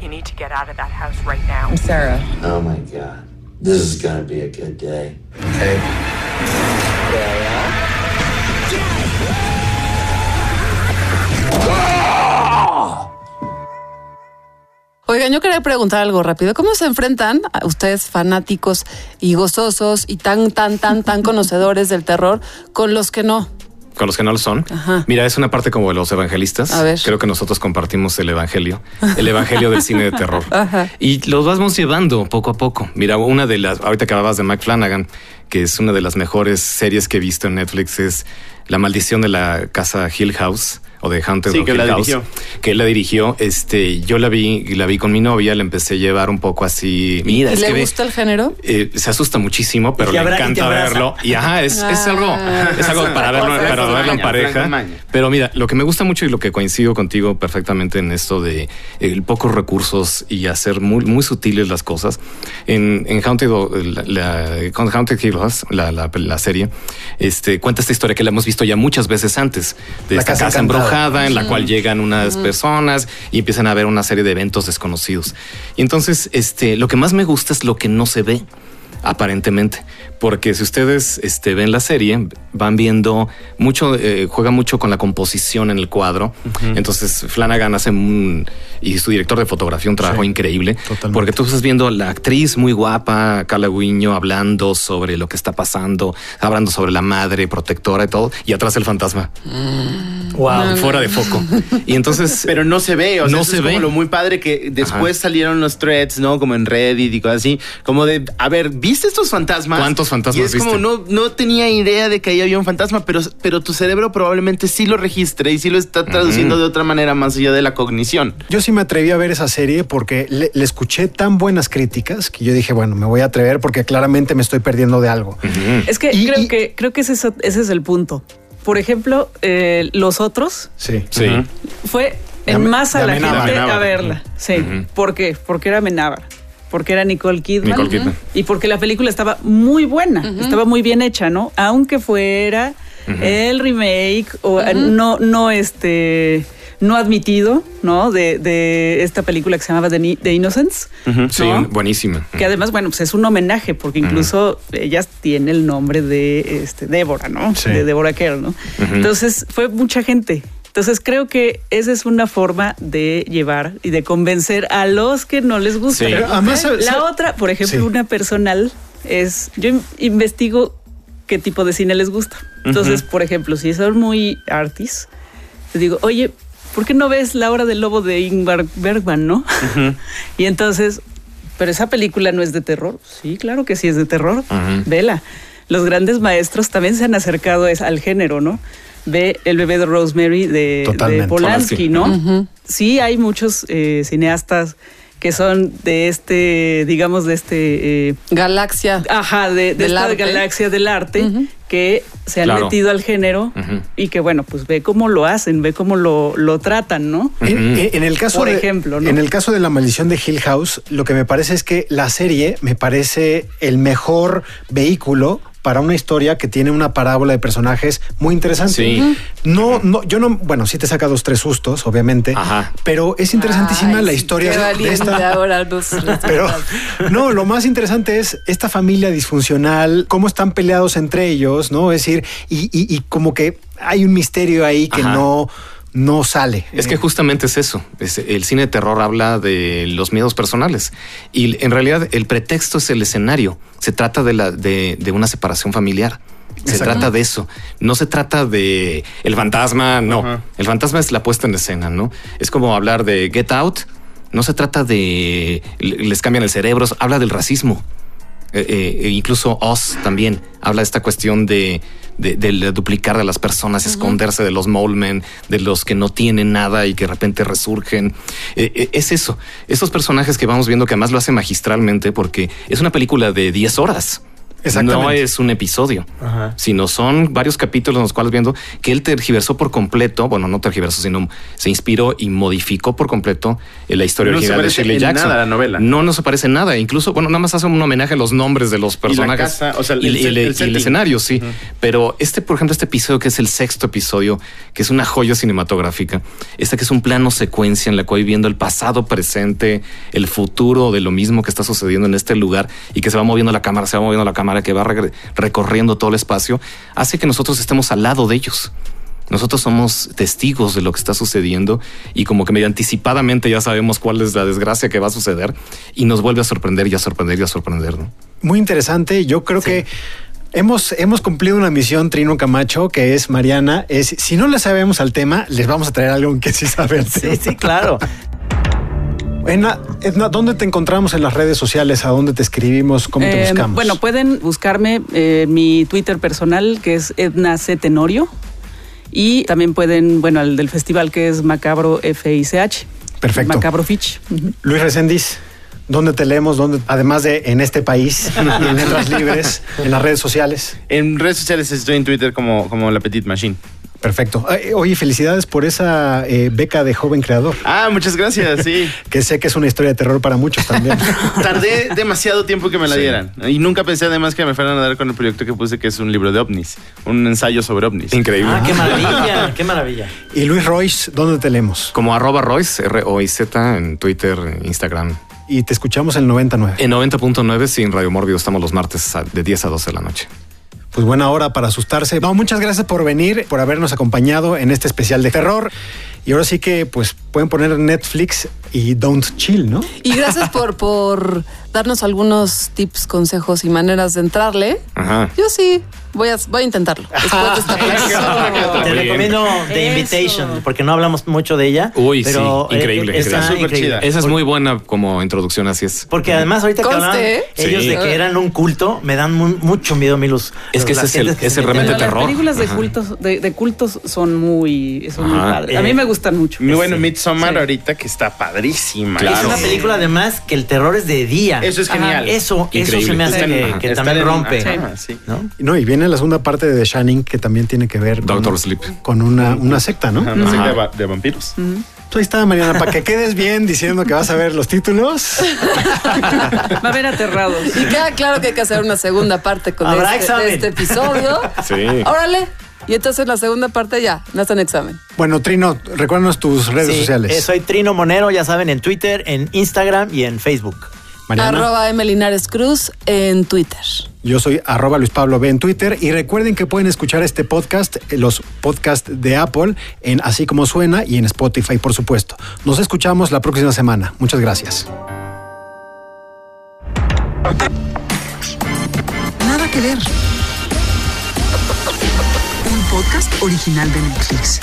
Speaker 18: You need to get out of that house right now.
Speaker 19: I'm Sarah.
Speaker 15: Oh my god. This is gonna be a good day. Okay.
Speaker 4: Oigan, yo quería preguntar algo rápido. ¿Cómo se enfrentan a ustedes fanáticos y gozosos y tan, tan, tan, tan conocedores del terror con los que no?
Speaker 7: Con los que no lo son. Mira, es una parte como de los evangelistas.
Speaker 4: A ver.
Speaker 7: Creo que nosotros compartimos el evangelio, el evangelio del cine de terror.
Speaker 4: Ajá.
Speaker 7: Y los vamos llevando poco a poco. Mira, una de las, ahorita que hablabas de Mike Flanagan, que es una de las mejores series que he visto en Netflix, es La maldición de la casa Hill House o de Haunted
Speaker 8: Sí,
Speaker 7: of
Speaker 8: que la
Speaker 7: House,
Speaker 8: dirigió.
Speaker 7: que él la dirigió. Este, yo la vi, la vi con mi novia, la empecé a llevar un poco así. Mira,
Speaker 4: ¿Y
Speaker 7: es
Speaker 4: le
Speaker 7: que ve-
Speaker 4: gusta el género?
Speaker 7: eh, se asusta muchísimo, pero le encanta verlo. Y ajá, es, es algo,
Speaker 4: Ah.
Speaker 7: es algo para verlo, para verlo en pareja. Pero mira, lo que me gusta mucho y lo que coincido contigo perfectamente en esto de el pocos recursos y hacer muy, muy sutiles las cosas. En, en Haunted, la, la- con Haunted Hill House, la, la, la serie, este, cuenta esta historia que la hemos visto ya muchas veces antes. De
Speaker 3: La
Speaker 7: esta
Speaker 3: casa
Speaker 7: casa,
Speaker 3: encantada.
Speaker 7: En la cual llegan unas personas y empiezan a ver una serie de eventos desconocidos. Y entonces, este, lo que más me gusta es lo que no se ve aparentemente, porque si ustedes este, ven la serie, van viendo mucho, eh, juega mucho con la composición en el cuadro. Entonces Flanagan hace un, y su director de fotografía un trabajo
Speaker 3: Sí,
Speaker 7: increíble,
Speaker 3: totalmente.
Speaker 7: porque tú estás viendo la actriz muy guapa, Carla Guiño, hablando sobre lo que está pasando, hablando sobre la madre protectora y todo, y atrás el fantasma.
Speaker 5: Wow.
Speaker 7: Fuera de foco. Y entonces.
Speaker 8: Pero no se ve, o sea,
Speaker 7: No
Speaker 8: eso
Speaker 7: se
Speaker 8: es como
Speaker 7: ve.
Speaker 8: lo muy padre que después
Speaker 7: Ajá.
Speaker 8: salieron los threads, ¿no? Como en Reddit y cosas así, como de, a ver, ¿viste estos fantasmas?
Speaker 7: ¿Cuántos fantasmas
Speaker 8: Y es como, no, no tenía idea de que ahí había un fantasma, pero, pero tu cerebro probablemente sí lo registre y sí lo está traduciendo de otra manera más allá de la cognición.
Speaker 3: Yo sí me atreví a ver esa serie porque le, le escuché tan buenas críticas que yo dije, bueno, me voy a atrever porque claramente me estoy perdiendo de algo.
Speaker 6: Es que
Speaker 3: Y-
Speaker 6: creo
Speaker 3: y-
Speaker 6: que creo que ese es, ese es el punto. Por ejemplo, eh, los otros
Speaker 3: Sí.
Speaker 7: Sí.
Speaker 6: fue en masa la gente a verla. Sí.
Speaker 7: Ujú.
Speaker 6: ¿Por qué? Porque era Amenábar. Porque era Nicole Kidman.
Speaker 7: Nicole Kidman.
Speaker 6: Y porque la película estaba muy buena, estaba muy bien hecha, ¿no? Aunque fuera el remake o no, no este no admitido, ¿no? De, de esta película que se llamaba The, The Innocents.
Speaker 7: Sí,
Speaker 6: ¿no?
Speaker 7: buenísima.
Speaker 6: Que además, bueno, pues es un homenaje, porque incluso ella tiene el nombre de este, Débora, ¿no?
Speaker 3: Sí.
Speaker 6: De Débora Kerr, ¿no? Entonces, fue mucha gente. Entonces, creo que esa es una forma de llevar y de convencer a los que no les gusta.
Speaker 7: Sí.
Speaker 3: Pero además.
Speaker 6: La otra, por ejemplo,
Speaker 3: Sí.
Speaker 6: una personal es, yo in- investigo qué tipo de cine les gusta. Entonces, por ejemplo, si son muy artis, les digo, oye, ¿por qué no ves La hora del lobo de Ingmar Bergman, no? y entonces, pero esa película no es de terror. Sí, claro que sí es de terror.
Speaker 7: Ujú.
Speaker 6: Vela. Los grandes maestros también se han acercado al género, ¿no? Ve El bebé de Rosemary de. Polanski. ¿no? Sí, hay muchos eh, cineastas que son de este, digamos, de este... eh,
Speaker 4: Galaxia.
Speaker 6: Ajá, de, de
Speaker 4: Del
Speaker 6: esta
Speaker 4: arte.
Speaker 6: galaxia del arte que se han
Speaker 7: Claro.
Speaker 6: metido al género y que, bueno, pues ve cómo lo hacen, ve cómo lo, lo tratan, ¿no?
Speaker 3: En, en- en el caso
Speaker 6: Por
Speaker 3: de,
Speaker 6: ejemplo, ¿no?
Speaker 3: en el caso de la maldición de Hill House, lo que me parece es que la serie me parece el mejor vehículo para una historia que tiene una parábola de personajes muy interesante.
Speaker 7: Sí.
Speaker 3: No, no, yo no, bueno, sí te saca dos, tres sustos, obviamente,
Speaker 7: Ajá.
Speaker 3: pero es interesantísima
Speaker 4: Ay,
Speaker 3: la historia
Speaker 4: qué
Speaker 3: de- esta.
Speaker 4: ahora
Speaker 3: Pero no, lo más interesante es esta familia disfuncional, cómo están peleados entre ellos, ¿no? Es decir, y, y- y como que hay un misterio ahí que
Speaker 7: Ajá.
Speaker 3: no, no sale.
Speaker 7: Es que justamente es eso. Es- el cine de terror habla de los miedos personales. Y en realidad el pretexto es el escenario. Se trata de, la, de, de una separación familiar. Se
Speaker 3: Exacto.
Speaker 7: trata de eso. No se trata de el fantasma, no.
Speaker 8: Ajá.
Speaker 7: El fantasma es la puesta en escena, ¿no? Es como hablar de Get Out. No se trata de le- les cambian el cerebro, habla del racismo. Eh, eh, e incluso Oz también habla de esta cuestión de, de- duplicar de las personas, esconderse de los mole men, de los que no tienen nada y que de repente resurgen. Eh, es eso. Esos personajes que vamos viendo que además lo hace magistralmente porque es una película de 10 horas. No es un episodio, sino son varios capítulos en los cuales viendo que él tergiversó por completo, bueno, no tergiversó, sino se inspiró y modificó por completo la historia
Speaker 8: No se
Speaker 7: original de Shirley
Speaker 8: en
Speaker 7: Jackson.
Speaker 8: nada la novela.
Speaker 7: No, no se parece en nada. Incluso, bueno, nada más hace un homenaje a los nombres de los personajes
Speaker 8: casa, o sea, el
Speaker 7: y, el-
Speaker 8: el
Speaker 7: y el escenario, sí. Pero este, por ejemplo, este episodio que es el sexto episodio, que es una joya cinematográfica, este que es un plano secuencia en la cual viendo el pasado, presente, el futuro de lo mismo que está sucediendo en este lugar y que se va moviendo la cámara, se va moviendo la cámara, que va recorriendo todo el espacio, hace que nosotros estemos al lado de ellos. Nosotros somos testigos de lo que está sucediendo y como que medio anticipadamente ya sabemos cuál es la desgracia que va a suceder y nos vuelve a sorprender y a sorprender y a sorprender. ¿no?
Speaker 3: Muy interesante. Yo creo que hemos, hemos cumplido una misión, Trino Camacho, que es Mariana. Es si no le sabemos al tema, les vamos a traer algo que sí sabe al tema.
Speaker 5: Sí, sí, claro.
Speaker 3: Edna, Edna, ¿dónde te encontramos en las redes sociales? ¿A dónde te escribimos? ¿Cómo te
Speaker 6: Eh,
Speaker 3: buscamos?
Speaker 6: Bueno, pueden buscarme eh, mi Twitter personal, que es Edna C. Tenorio. Y también pueden, bueno, el del festival que es Macabro FICH.
Speaker 3: Perfecto.
Speaker 6: Macabro Fitch.
Speaker 3: Luis Reséndiz, ¿dónde te leemos? ¿Dónde, además de en este país y en letras libres, en las redes sociales?
Speaker 8: En redes sociales estoy en Twitter como, como La Petite Machine.
Speaker 3: Perfecto. Oye, felicidades por esa eh, beca de joven creador.
Speaker 8: Ah, muchas gracias, sí.
Speaker 3: Que sé que es una historia de terror para muchos también.
Speaker 8: Tardé demasiado tiempo que me la
Speaker 3: Sí.
Speaker 8: dieran. Y nunca pensé además que me fueran a dar con el proyecto que puse, que es un libro de ovnis. Un ensayo sobre ovnis.
Speaker 7: Increíble.
Speaker 5: Ah, qué maravilla, qué maravilla.
Speaker 3: y Luis Royce, ¿dónde te leemos?
Speaker 7: Como arroba Royce, R-O-I-Z, en Twitter, Instagram.
Speaker 3: Y te escuchamos en 99.
Speaker 7: En 90.9, sin Radio Mórbido, estamos los martes de 10 a 12 de la noche.
Speaker 3: Pues buena hora para asustarse. No, muchas gracias por venir, por habernos acompañado en este especial de terror. Y ahora sí que pues pueden poner Netflix y Don't Chill, ¿no?
Speaker 4: Y gracias por, por darnos algunos tips, consejos y maneras de entrarle.
Speaker 7: Ajá.
Speaker 4: Yo sí, voy a, voy a intentarlo. Después de esta plática.
Speaker 5: Te recomiendo The Invitation, porque no hablamos mucho de ella.
Speaker 7: Uy,
Speaker 5: pero
Speaker 7: sí,
Speaker 5: eh,
Speaker 7: increíble.
Speaker 5: está
Speaker 7: increíble.
Speaker 5: increíble.
Speaker 7: Esa es muy buena como introducción, así es.
Speaker 5: Porque además ahorita que hablaban ellos
Speaker 7: Sí.
Speaker 5: de que eran un culto, me dan mu- mucho miedo a mí los...
Speaker 7: Es que ese es el-
Speaker 5: que
Speaker 7: ese realmente terror.
Speaker 6: Las películas de
Speaker 7: Ajá.
Speaker 6: cultos, de, de cultos son muy, son muy padres. A
Speaker 5: Eh,
Speaker 6: mí me gustan mucho.
Speaker 8: Muy bueno, Midsommar
Speaker 6: Sí.
Speaker 8: ahorita que está padrísima.
Speaker 7: Claro.
Speaker 5: Es una película además que el terror es de día.
Speaker 8: Eso es genial.
Speaker 5: Eso, eso se me hace que, también rompe. No,
Speaker 3: y viene la segunda parte de The Shining que también tiene que ver con,
Speaker 7: Doctor Sleep.
Speaker 3: con una, una secta, ¿no?
Speaker 8: Una secta de, va- de vampiros.
Speaker 3: Tú ahí está, Mariana, para que quedes bien diciendo que vas a ver los títulos.
Speaker 6: Va a haber aterrados.
Speaker 4: Y queda claro que hay que hacer una segunda parte con
Speaker 5: Habrá
Speaker 4: este,
Speaker 5: examen.
Speaker 4: de este episodio.
Speaker 7: Sí.
Speaker 4: Órale. Y entonces la segunda parte ya, no está en examen.
Speaker 3: Bueno, Trino, recuérdanos tus redes
Speaker 5: Sí,
Speaker 3: sociales.
Speaker 5: eh, soy Trino Monero, ya saben, en Twitter, en Instagram y en Facebook.
Speaker 3: Mariana.
Speaker 4: Arroba M. Linares Cruz en Twitter.
Speaker 3: Yo soy arroba Luis Pablo B en Twitter y recuerden que pueden escuchar este podcast, eh, los podcasts de Apple, en Así como suena y en Spotify, por supuesto. Nos escuchamos la próxima semana. Muchas gracias.
Speaker 1: Nada que ver. Un podcast original de Netflix.